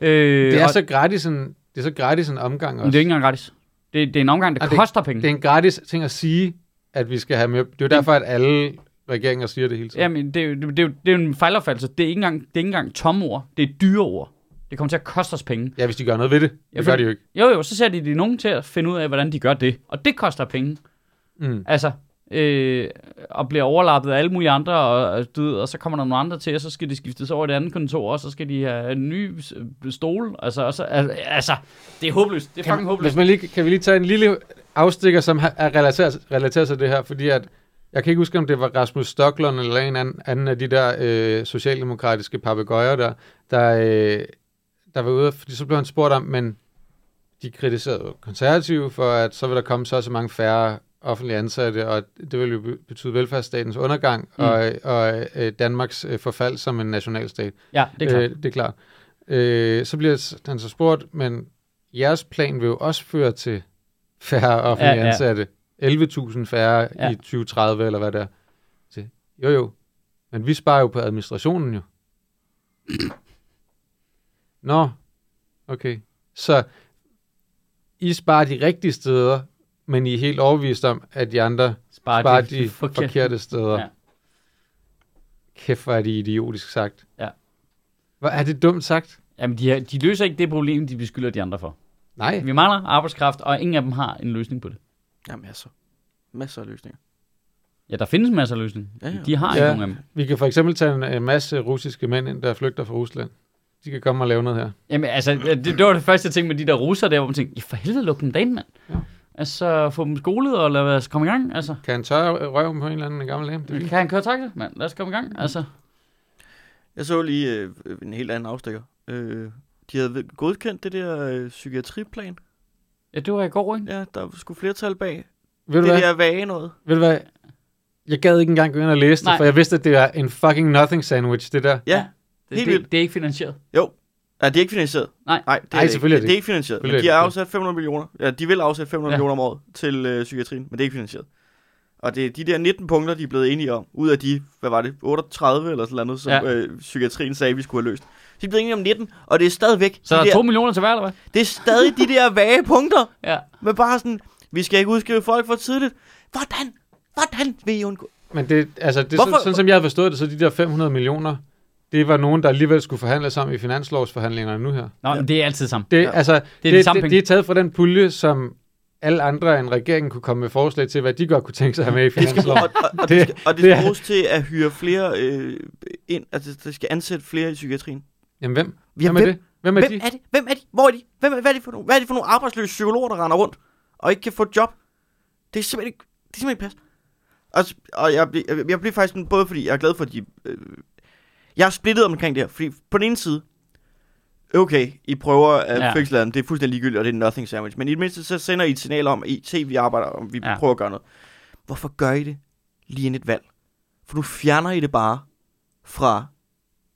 Speaker 1: Øh,
Speaker 3: Det er
Speaker 1: og-
Speaker 3: så gratis en, det er så gratis en omgang
Speaker 1: Men
Speaker 3: også.
Speaker 1: det er ikke engang gratis. Det, det er en omgang, der
Speaker 3: det-
Speaker 1: koster penge.
Speaker 3: Det er en gratis ting at sige, at vi skal have med. Det er jo derfor, at alle regeringer siger det hele tiden.
Speaker 1: Jamen, det, er det, det, det er jo en fejlopfattelse. Det er ikke engang, det er ikke engang tomme ord. Det er dyre ord. Det kommer til at koste os penge.
Speaker 3: Ja, hvis de gør noget ved det. Det
Speaker 1: Ja,
Speaker 3: gør
Speaker 1: for-
Speaker 3: de jo ikke.
Speaker 1: Jo, jo, så sætter de nogen til at finde ud af, hvordan de gør det. Og det koster penge.
Speaker 3: Mm.
Speaker 1: Altså, øh, og bliver overlappet af alle mulige andre, og, du og så kommer der nogle andre til, og så skal de skiftes over i det andet kontor, og så skal de have en ny stol. Altså, og så, al- altså det er håbløst. Det er fucking
Speaker 3: Kan,
Speaker 1: håbløst.
Speaker 3: hvis man lige, kan vi lige tage en lille afstikker, som er relateret, relateret til det her, fordi at, jeg kan ikke huske, om det var Rasmus Stocklund eller en anden, anden af de der øh, socialdemokratiske papegøjer der, der, øh, der var ude, fordi så blev han spurgt om, men de kritiserede konservative for, at så vil der komme så så mange færre offentlige ansatte, og det vil jo be- betyde velfærdsstatens undergang
Speaker 1: Mm.
Speaker 3: og, og øh, Danmarks øh, forfald som en nationalstat.
Speaker 1: Ja, det er klart.
Speaker 3: Øh, det er klart. Øh, så bliver han så spurgt, men jeres plan vil jo også føre til færre offentlige
Speaker 1: Ja,
Speaker 3: ja,
Speaker 1: ja.
Speaker 3: ansatte. 11.000 færre
Speaker 1: Ja.
Speaker 3: i 2030, eller hvad det er. Så, jo jo, men vi sparer jo på administrationen jo. Nå, okay. Så I sparer de rigtige steder, men I er helt overbevist om, at de andre
Speaker 1: Sparer
Speaker 3: sparer
Speaker 1: de
Speaker 3: de
Speaker 1: forkerte.
Speaker 3: forkerte, steder.
Speaker 1: Ja.
Speaker 3: Kæft, hvor er det idiotisk sagt.
Speaker 1: Ja.
Speaker 3: Hvor er det dumt sagt?
Speaker 1: Jamen, de, har, de løser ikke det problem, de beskylder de andre for.
Speaker 3: Nej.
Speaker 1: Vi mangler arbejdskraft, og ingen af dem har en løsning på det.
Speaker 2: Ja, masser. Masser af løsninger.
Speaker 1: Ja, der findes masser af løsninger.
Speaker 2: Ja, ja.
Speaker 1: De har
Speaker 3: Ja.
Speaker 1: ikke nogen af dem.
Speaker 3: Vi kan for eksempel tage en, en masse russiske mænd ind, der flygter fra Rusland. De kan komme og lave noget her.
Speaker 1: Jamen, altså, det, det var det første, jeg tænkte med de der russer der, hvor man tænkte, ja, for helvede, luk dem derind, mand.
Speaker 3: Ja.
Speaker 1: Altså, få dem skolet og lad os komme i gang. Altså,
Speaker 3: Kan han tørre røven på en eller anden gammel dame? Det
Speaker 1: kan han køre taxa, mand? Lad os komme i gang. Altså,
Speaker 2: Jeg så lige øh, en helt anden afstikker. Øh, de havde godkendt det der øh, psykiatriplan.
Speaker 1: ja, det var i går, ikke?
Speaker 2: Ja, der skulle flertal bag.
Speaker 3: Ved du
Speaker 2: det
Speaker 3: hvad?
Speaker 2: der vage noget.
Speaker 3: Ved du hvad? Jeg gad ikke engang gå ind og læse det,
Speaker 1: Nej.
Speaker 3: for jeg vidste, at det var en fucking nothing sandwich, det der.
Speaker 2: Ja,
Speaker 1: Det,
Speaker 2: Helt
Speaker 1: det,
Speaker 2: vildt.
Speaker 1: det er ikke finansieret.
Speaker 2: jo. Ja, det er ikke finansieret.
Speaker 1: Nej.
Speaker 2: Nej, det er,
Speaker 3: Nej,
Speaker 2: det
Speaker 3: selvfølgelig er
Speaker 2: ikke.
Speaker 3: det
Speaker 2: det er ikke finansieret. Men de
Speaker 3: er
Speaker 2: har afsat 500 millioner. Ja, de vil afsætte 500
Speaker 1: Ja.
Speaker 2: millioner om året til øh, psykiatrien, men det er ikke finansieret. Og det er de der 19 punkter, de er blevet enige om, ud af de, hvad var det, 38 eller sådan noget, som
Speaker 1: Ja.
Speaker 2: øh, psykiatrien sagde, vi skulle have løst. De er blevet enige om 19, og det er stadigvæk,
Speaker 1: Så
Speaker 2: de
Speaker 1: der er
Speaker 2: der,
Speaker 1: to millioner til hver, eller hvad?
Speaker 2: det er stadig de der vage punkter,
Speaker 1: Ja.
Speaker 2: med bare sådan, vi skal ikke udskrive folk for tidligt. Hvordan? Hvordan vil I undgå?
Speaker 3: Men det, altså, det er
Speaker 2: Hvorfor-
Speaker 3: sådan, sådan, som jeg havde forstået det, så de der 500 millioner, det var nogen, der alligevel skulle forhandle sammen i finanslovsforhandlingerne nu her.
Speaker 1: Nå, men det er altid sammen.
Speaker 3: Det,
Speaker 2: Ja.
Speaker 3: altså, det,
Speaker 1: de
Speaker 3: det,
Speaker 1: samme
Speaker 3: det,
Speaker 1: penge.
Speaker 3: det er taget fra den pulje, som alle andre end regeringen kunne komme med forslag til, hvad de godt kunne tænke sig at have med i
Speaker 2: Det
Speaker 3: finansloven.
Speaker 2: og, og, og,
Speaker 3: Det-
Speaker 2: det, og det
Speaker 3: det
Speaker 2: skal
Speaker 3: er-
Speaker 2: bruges til at hyre flere øh, ind, altså det skal ansætte flere i psykiatrien.
Speaker 3: Jamen, hvem?
Speaker 2: Ja,
Speaker 3: Hvem er
Speaker 2: hvem-
Speaker 3: det? Hvem er
Speaker 2: Hvem
Speaker 3: de?
Speaker 2: er det? Hvem er de? Hvor er de? Hvem er, hvad, er de for nogle, hvad er det for nogle arbejdsløse psykologer, der render rundt og ikke kan få et job? Det er simpelthen ikke, det er simpelthen ikke pas. Og, og jeg, bliver- jeg, jeg bliver faktisk sådan, både fordi jeg er glad for, at de... Øh, jeg er splittet omkring det her, fordi på den ene side, okay, I prøver at
Speaker 1: Ja.
Speaker 2: fikse landet, det er fuldstændig ligegyldigt, og det er nothing sandwich, men i det mindste så sender I et signal om, at I, se, vi arbejder, og vi
Speaker 1: Ja.
Speaker 2: prøver at gøre noget. Hvorfor gør I det lige inden et valg? For nu fjerner I det bare fra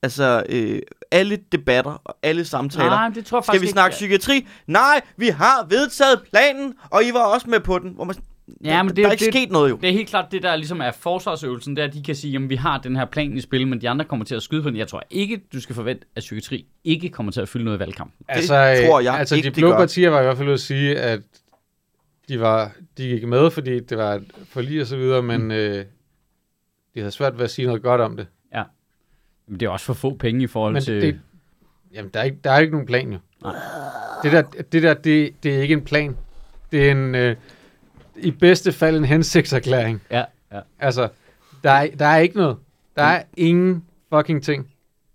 Speaker 2: altså, øh, alle debatter og alle samtaler.
Speaker 1: Nej, det tror jeg
Speaker 2: Skal vi
Speaker 1: ikke.
Speaker 2: snakke psykiatri? Nej, vi har vedtaget planen, og I var også med på den. Hvor man,
Speaker 1: Ja, men
Speaker 2: der,
Speaker 1: det,
Speaker 2: der er ikke
Speaker 1: det,
Speaker 2: sket noget jo.
Speaker 1: Det er helt klart det, der ligesom er forsvarsøvelsen, det er, at de kan sige, at vi har den her plan i spil, men de andre kommer til at skyde på den. Jeg tror ikke, du skal forvente, at psykiatri ikke kommer til at fylde noget i valgkampen.
Speaker 3: Altså,
Speaker 2: tror jeg
Speaker 3: altså
Speaker 2: ikke,
Speaker 3: de
Speaker 2: det
Speaker 3: blå
Speaker 2: gør.
Speaker 3: partier var i hvert fald ude at sige, at de, var, de gik med, fordi det var et forlig og så videre, men mm. øh, de havde svært ved at sige noget godt om det.
Speaker 1: Men det er også for få penge i forhold
Speaker 3: Men
Speaker 1: til...
Speaker 3: det, jamen, der er, ikke, der er ikke nogen plan jo. Det der, det der, det, det er ikke en plan. Det er en, øh, i bedste fald en hensigtserklæring.
Speaker 1: Ja, ja.
Speaker 3: Altså, der er, der er ikke noget. Der er ingen fucking ting.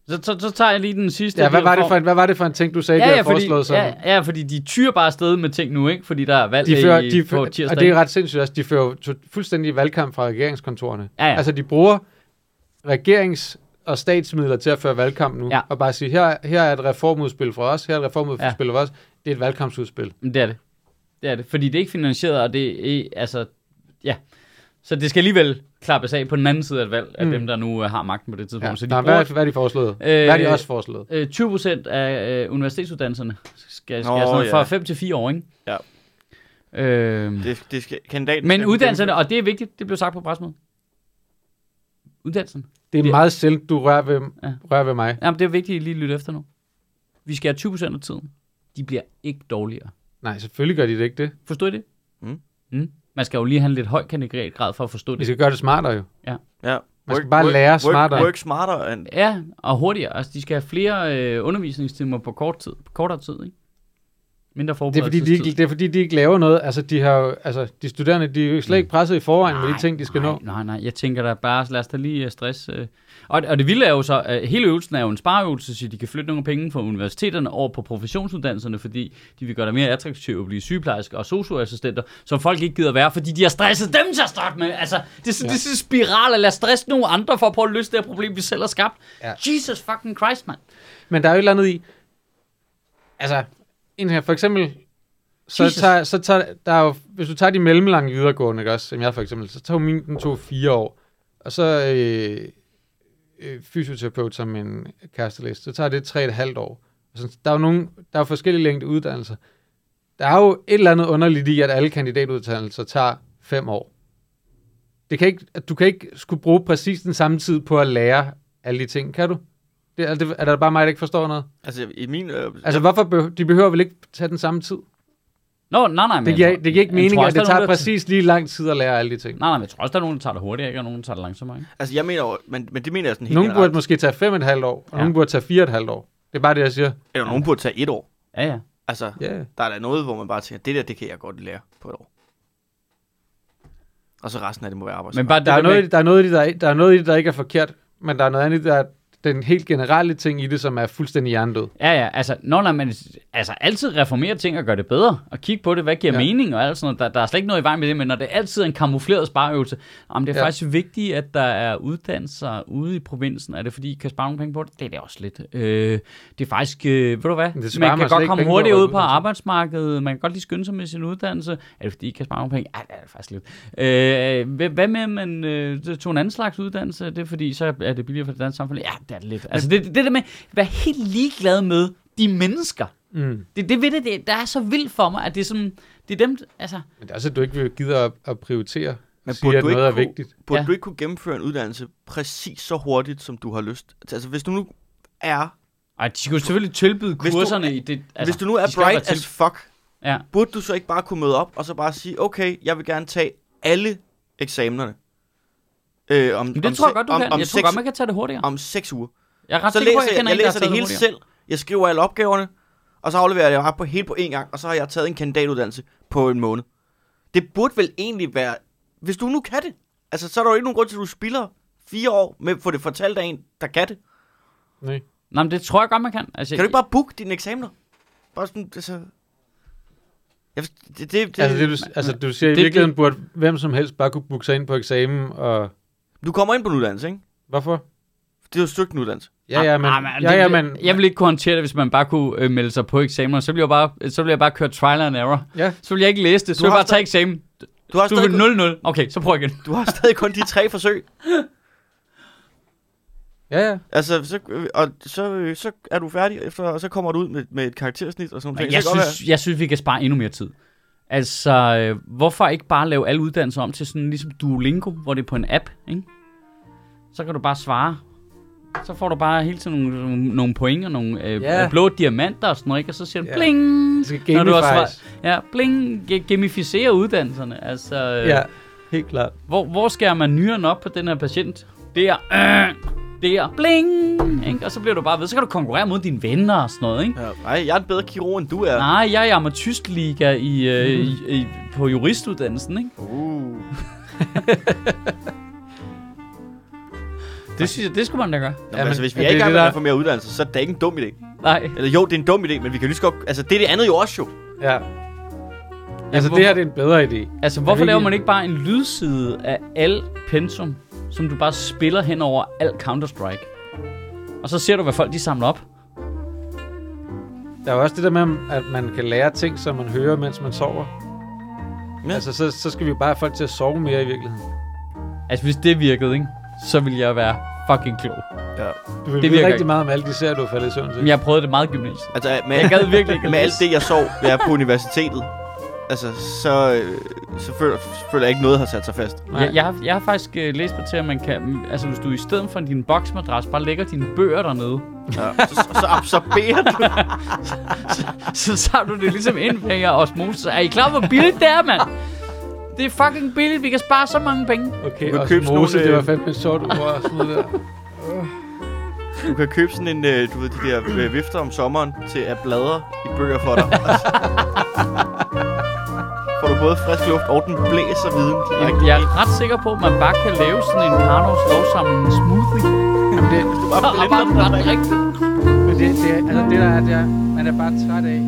Speaker 1: Så, så, så tager jeg lige den sidste.
Speaker 3: Ja, hvad var, det
Speaker 1: for-
Speaker 3: for en, hvad var det for en ting, du sagde,
Speaker 1: Ja, ja,
Speaker 3: havde
Speaker 1: fordi,
Speaker 3: foreslået? Som,
Speaker 1: ja, ja, fordi de tyrer bare afsted med ting nu, ikke? Fordi der er valg
Speaker 3: de fører,
Speaker 1: i,
Speaker 3: de
Speaker 1: på
Speaker 3: fører,
Speaker 1: tirsdag.
Speaker 3: og det er ret sindssygt også, de fører fuldstændig valgkamp fra regeringskontorerne.
Speaker 1: Ja, ja.
Speaker 3: Altså, de bruger regerings- og statsmidler til at føre valgkamp nu,
Speaker 1: Ja.
Speaker 3: og bare sige, her, her er et reformudspil fra os, her er et reformudspil
Speaker 1: Ja.
Speaker 3: fra os, det er et valgkampsudspil.
Speaker 1: Det er det. Det er det. Fordi det er ikke finansieret, og det er, altså, ja. Så det skal alligevel klappes af på den anden side af et valg, af
Speaker 3: Mm.
Speaker 1: dem, der nu øh, har magten på det tidspunkt.
Speaker 3: Ja.
Speaker 1: Så de
Speaker 3: Nå,
Speaker 1: bruger,
Speaker 3: hvad, er- hvad er de foreslået? Øh, hvad er de også foreslået?
Speaker 1: øh, 20 procent af øh, universitetsuddannelserne skal, skal
Speaker 2: Nå,
Speaker 1: sådan
Speaker 2: ja.
Speaker 1: fra 5 til 4 år, ikke?
Speaker 2: Ja.
Speaker 1: Øh,
Speaker 2: Det, det skal, kandidaten
Speaker 1: men
Speaker 2: skal
Speaker 1: uddannelserne, og det er vigtigt, det blev sagt på pressemødet. Uddannelsen.
Speaker 3: Det er
Speaker 1: det-
Speaker 3: meget sjældent, du rører ved,
Speaker 1: Ja.
Speaker 3: rører ved mig.
Speaker 1: Jamen, det er vigtigt, at I lige lytte efter nu. Vi skal have 20 procent af tiden. De bliver ikke dårligere.
Speaker 3: Nej, selvfølgelig gør de det ikke det.
Speaker 1: Forstår I det?
Speaker 2: Mm.
Speaker 1: Mm. Man skal jo lige have en lidt høj kandidatgrad for at forstå
Speaker 3: Vi
Speaker 1: det.
Speaker 3: skal gøre det smartere jo.
Speaker 2: Ja.
Speaker 3: Man skal bare lære smartere.
Speaker 2: Work, work smartere. And,
Speaker 1: Ja, og hurtigere. Altså, de skal have flere øh, undervisningstimer på kort tid. På kortere tid, ikke? Mindre
Speaker 3: Det er, fordi de ikke, det er fordi, de ikke laver noget. Altså, de, har, jo- altså, de studerende de er jo slet ikke presset i forvejen med de ting, de skal
Speaker 1: nej,
Speaker 3: nå.
Speaker 1: Nej, nej, jeg tænker da bare, lad os da lige øh, stress. Øh. Og, og det vilde er jo så, at hele øvelsen er jo en spareøvelse, så de kan flytte nogle penge fra universiteterne over på professionsuddannelserne, fordi de vil gøre det mere attraktivt at blive sygeplejersker og socioassistenter, som folk ikke gider være, fordi de har stresset dem til at starte med. Altså, det er sådan, ja. det er sådan en spiral at lade stresse nogle andre for at prøve at løse det her problem, vi selv har skabt.
Speaker 3: Ja.
Speaker 1: Jesus fucking Christ, mand.
Speaker 3: Men der er jo et eller andet i... Altså, en her, for eksempel så
Speaker 1: Jesus.
Speaker 3: tager, så tager, der er jo, hvis du tager de mellemlange videregående, ikke også, som jeg for eksempel, så tager min, den tog fire år, og så øh, øh, fysioterapeut som en kæresteliste, så tager det tre et halvt år. Altså, der er jo nogle, der er forskellige længde uddannelser. Der er jo et eller andet underligt i, at alle kandidatuddannelser tager fem år. Det kan ikke, at du kan ikke skulle bruge præcis den samme tid på at lære alle de ting, kan du? Det, er, det, er der bare mig, der ikke forstår noget?
Speaker 2: Altså, i min... Øh,
Speaker 3: Altså, hvorfor be, de behøver vel ikke tage den samme tid?
Speaker 1: Nå, nej, nej. men
Speaker 3: Det giver, det giver ikke mening, at det
Speaker 1: der er
Speaker 3: tager
Speaker 1: nogen, der-
Speaker 3: præcis lige lang tid at lære alle de ting.
Speaker 1: Nej, nej, men jeg tror også, der er nogen, der tager det hurtigere, ikke? og nogen, der tager det langsommere. Ikke?
Speaker 2: altså, jeg mener jo, men, men det mener jeg sådan helt
Speaker 3: Nogle burde
Speaker 2: generelt.
Speaker 3: måske tage fem og et halvt år, og
Speaker 1: Ja.
Speaker 3: ja. nogle burde tage fire og et halvt år. Det er bare det, jeg siger.
Speaker 2: Eller nogen burde tage et år.
Speaker 1: Ja, ja.
Speaker 2: Altså,
Speaker 3: Ja. Yeah.
Speaker 2: der er der noget, hvor man bare tænker, det der, det kan jeg godt lære på et år. Og så resten af det må være
Speaker 1: Men
Speaker 2: arbejdsmarked.
Speaker 1: bare det
Speaker 3: Der, er
Speaker 1: der
Speaker 3: noget, i
Speaker 1: med,
Speaker 3: det- der, er noget, i det, der, er- der er noget i det, der ikke er forkert, men der er noget andet, der er den helt generelle ting i det, som er fuldstændig hjernedød.
Speaker 1: Ja, ja, altså, når men, altså altid reformere ting og gøre det bedre, og kigge på det, hvad giver ja. Mening og alt sådan noget. Der, der er slet ikke noget i vejen med det, men når det altid er en kamufleret spareøvelse, om det er ja. Faktisk vigtigt, at der er uddannelser ude i provinsen, er det fordi, I kan spare nogle penge på det? Det er det også lidt. Øh, det er faktisk, øh, ved du hvad,
Speaker 3: det
Speaker 1: man
Speaker 3: man
Speaker 1: kan godt komme hurtigt ud på arbejdsmarkedet, man kan godt lige skynde sig med sin uddannelse. Er det fordi, I kan spare nogle penge? Ja, det er det faktisk lidt. Øh, hvad- med, at man øh, tog en anden slags uddannelse? Det er fordi, så er det billigere for det danske samfund? Ja, det det lidt. Altså det, det der med, at være helt ligeglad med de mennesker,
Speaker 3: Mm.
Speaker 1: det, det ved det, det, der er så vildt for mig, at det er sådan, det er dem, altså,
Speaker 3: Men det er også, at du ikke vil give at, at prioritere,
Speaker 2: Men
Speaker 3: men sige,
Speaker 2: burde
Speaker 3: at
Speaker 2: du
Speaker 3: noget er
Speaker 2: ikke kunne-
Speaker 3: vigtigt.
Speaker 2: Burde
Speaker 1: Ja.
Speaker 2: du ikke kunne gennemføre en uddannelse præcis så hurtigt, som du har lyst? Altså, hvis du nu er,
Speaker 1: ej, de skulle selvfølgelig tilbyde
Speaker 2: Hvis du-
Speaker 1: kurserne i det.
Speaker 2: altså, hvis du nu er bright
Speaker 1: til-
Speaker 2: as fuck,
Speaker 1: Ja.
Speaker 2: burde du så ikke bare kunne møde op, og så bare sige, okay, jeg vil gerne tage alle eksamenerne. Øh, om,
Speaker 1: Men det
Speaker 2: om
Speaker 1: tror jeg godt, du
Speaker 2: om,
Speaker 1: kan.
Speaker 2: Om
Speaker 1: jeg tror godt, man kan tage det hurtigere.
Speaker 2: om seks uger.
Speaker 1: Jeg er ret
Speaker 2: Så
Speaker 1: sikker på,
Speaker 2: jeg,
Speaker 1: kender
Speaker 2: jeg
Speaker 1: har
Speaker 2: læser det hele
Speaker 1: hurtigere.
Speaker 2: selv. Jeg skriver alle opgaverne, og så afleverer jeg det bare på hele på en gang, og så har jeg taget en kandidatuddannelse på en måned. Det burde vel egentlig være, hvis du nu kan det. Altså, så er der jo ikke nogen grund til, at du spilder fire år med at få det fortalt af en, der kan det.
Speaker 3: Nej.
Speaker 1: Nej, men det tror jeg godt, man kan. Altså,
Speaker 2: Kan du ikke bare booke dine eksamener? Bare sådan, altså... Jeg, det, det, det,
Speaker 3: Altså, det, du, altså, du siger i
Speaker 1: det-
Speaker 3: virkeligheden, burde hvem som helst bare kunne booke sig ind på eksamen, og
Speaker 2: Du kommer ind på en uddannelse, ikke?
Speaker 3: hvorfor?
Speaker 2: Det er jo et stykke en uddannelse.
Speaker 3: Ja, ja, men,
Speaker 1: Ah, men
Speaker 3: ja,
Speaker 1: det-
Speaker 3: ja, men,
Speaker 1: Jeg vil ikke kunne håndtere det, hvis man bare kunne øh, melde sig på eksamener. Så ville jeg bare, så ville jeg bare køre trial and error.
Speaker 3: ja,
Speaker 1: Så ville jeg ikke læse det. Så ville jeg bare tage eksamen.
Speaker 2: Du har,
Speaker 1: Du
Speaker 2: stadig,
Speaker 1: vil 0-0. Okay, så prøv igen.
Speaker 2: du har stadig kun de tre forsøg.
Speaker 3: ja, ja.
Speaker 2: Altså, så, og så, så er du færdig, efter, og så kommer du ud med, med et karaktersnit og sådan noget.
Speaker 1: Jeg synes, jeg synes, vi kan spare endnu mere tid. Altså, øh, hvorfor ikke bare lave alle uddannelser om til sådan ligesom Duolingo, hvor det er på en app, ikke? Så kan du bare svare. Så får du bare hele tiden nogle, nogle, nogle point og nogle øh,
Speaker 3: Ja.
Speaker 1: øh, blå diamanter og sådan noget, ikke? Og så siger den
Speaker 3: Ja.
Speaker 1: bling!
Speaker 3: Det skal
Speaker 1: Når du har
Speaker 3: gamifies.
Speaker 1: Ja, bling! Gamificere uddannelserne. Altså, øh,
Speaker 3: Ja, helt klart.
Speaker 1: hvor, hvor skærer man nyren op på den her patient? Det er, øh, det er bling! Ikke? Og så bliver du bare ved. Så kan du konkurrere mod dine venner og sådan noget, ikke?
Speaker 2: Ja, nej, jeg er en bedre kirurg, end du er.
Speaker 1: Nej, jeg er i amatystliga i, øh, i, i, på juristuddannelsen, ikke?
Speaker 2: Uh.
Speaker 1: Det synes jeg, det skulle man da gøre.
Speaker 2: Nå, men,
Speaker 3: men
Speaker 2: altså, hvis vi
Speaker 3: er
Speaker 2: er i gang med at
Speaker 3: der-
Speaker 2: reformere uddannelse, så er det ikke en dum idé.
Speaker 1: Nej.
Speaker 2: Eller jo, det er en dum idé, men vi kan lige så godt... Altså, det er det andet jo også jo.
Speaker 3: Ja. Altså,
Speaker 1: hvor-
Speaker 3: det her det er en bedre idé.
Speaker 1: Altså, hvorfor laver man ikke bare en lydside af al pensum, som du bare spiller hen over al Counter-Strike? Og så ser du, hvad folk de samler op.
Speaker 3: Der er jo også det der med, at man kan lære ting, som man hører, mens man sover.
Speaker 2: Ja.
Speaker 3: Altså, så, så skal vi jo bare have folk til at sove mere i virkeligheden.
Speaker 1: Altså, hvis det virkede, ikke? Så ville jeg være fucking klog.
Speaker 2: Ja.
Speaker 3: Du vil
Speaker 1: Det virker
Speaker 3: rigtig
Speaker 1: ikke.
Speaker 3: meget om alle de serier, du har faldet i søvn til.
Speaker 1: Men jeg prøvede det meget gymnasiet.
Speaker 2: Altså, med,
Speaker 1: Jeg gad virkelig ikke
Speaker 2: med alt det, jeg sov, jeg er på universitetet, altså, så, øh, så føler, føler jeg ikke noget har sat sig fast.
Speaker 3: Nej.
Speaker 1: Jeg, jeg, har, jeg har faktisk øh, læst mig til, at man kan... Altså, hvis du i stedet for din boksmadras bare lægger dine bøger dernede,
Speaker 2: Ja. Så, så absorberer du.
Speaker 1: så tager du det ligesom ind via osmose. Er I klar, hvor billigt det er, mand? Det er fucking billigt. Vi kan spare så mange penge.
Speaker 3: Okay,
Speaker 2: Du kan
Speaker 3: og
Speaker 2: købe sådan
Speaker 3: osmose,
Speaker 2: nogle,
Speaker 3: det var
Speaker 2: øh,
Speaker 3: fandme sjovt ord at smide der.
Speaker 2: Du kan købe sådan en, øh, du ved, de der vifter om sommeren til at bladre i bøger for dig. Får du både frisk luft og den blæser viden.
Speaker 1: Jeg
Speaker 2: ind.
Speaker 1: er ret sikker på, at man bare kan lave sådan en Karnovs lovsamling smoothie.
Speaker 3: Jamen, det,
Speaker 2: Du bare
Speaker 1: Så
Speaker 2: blender
Speaker 1: rammer
Speaker 2: den
Speaker 1: den
Speaker 2: og
Speaker 1: ret
Speaker 2: drikker.
Speaker 1: rigtigt.
Speaker 3: men det, det, er- altså, det der er, det er, man er bare træt af,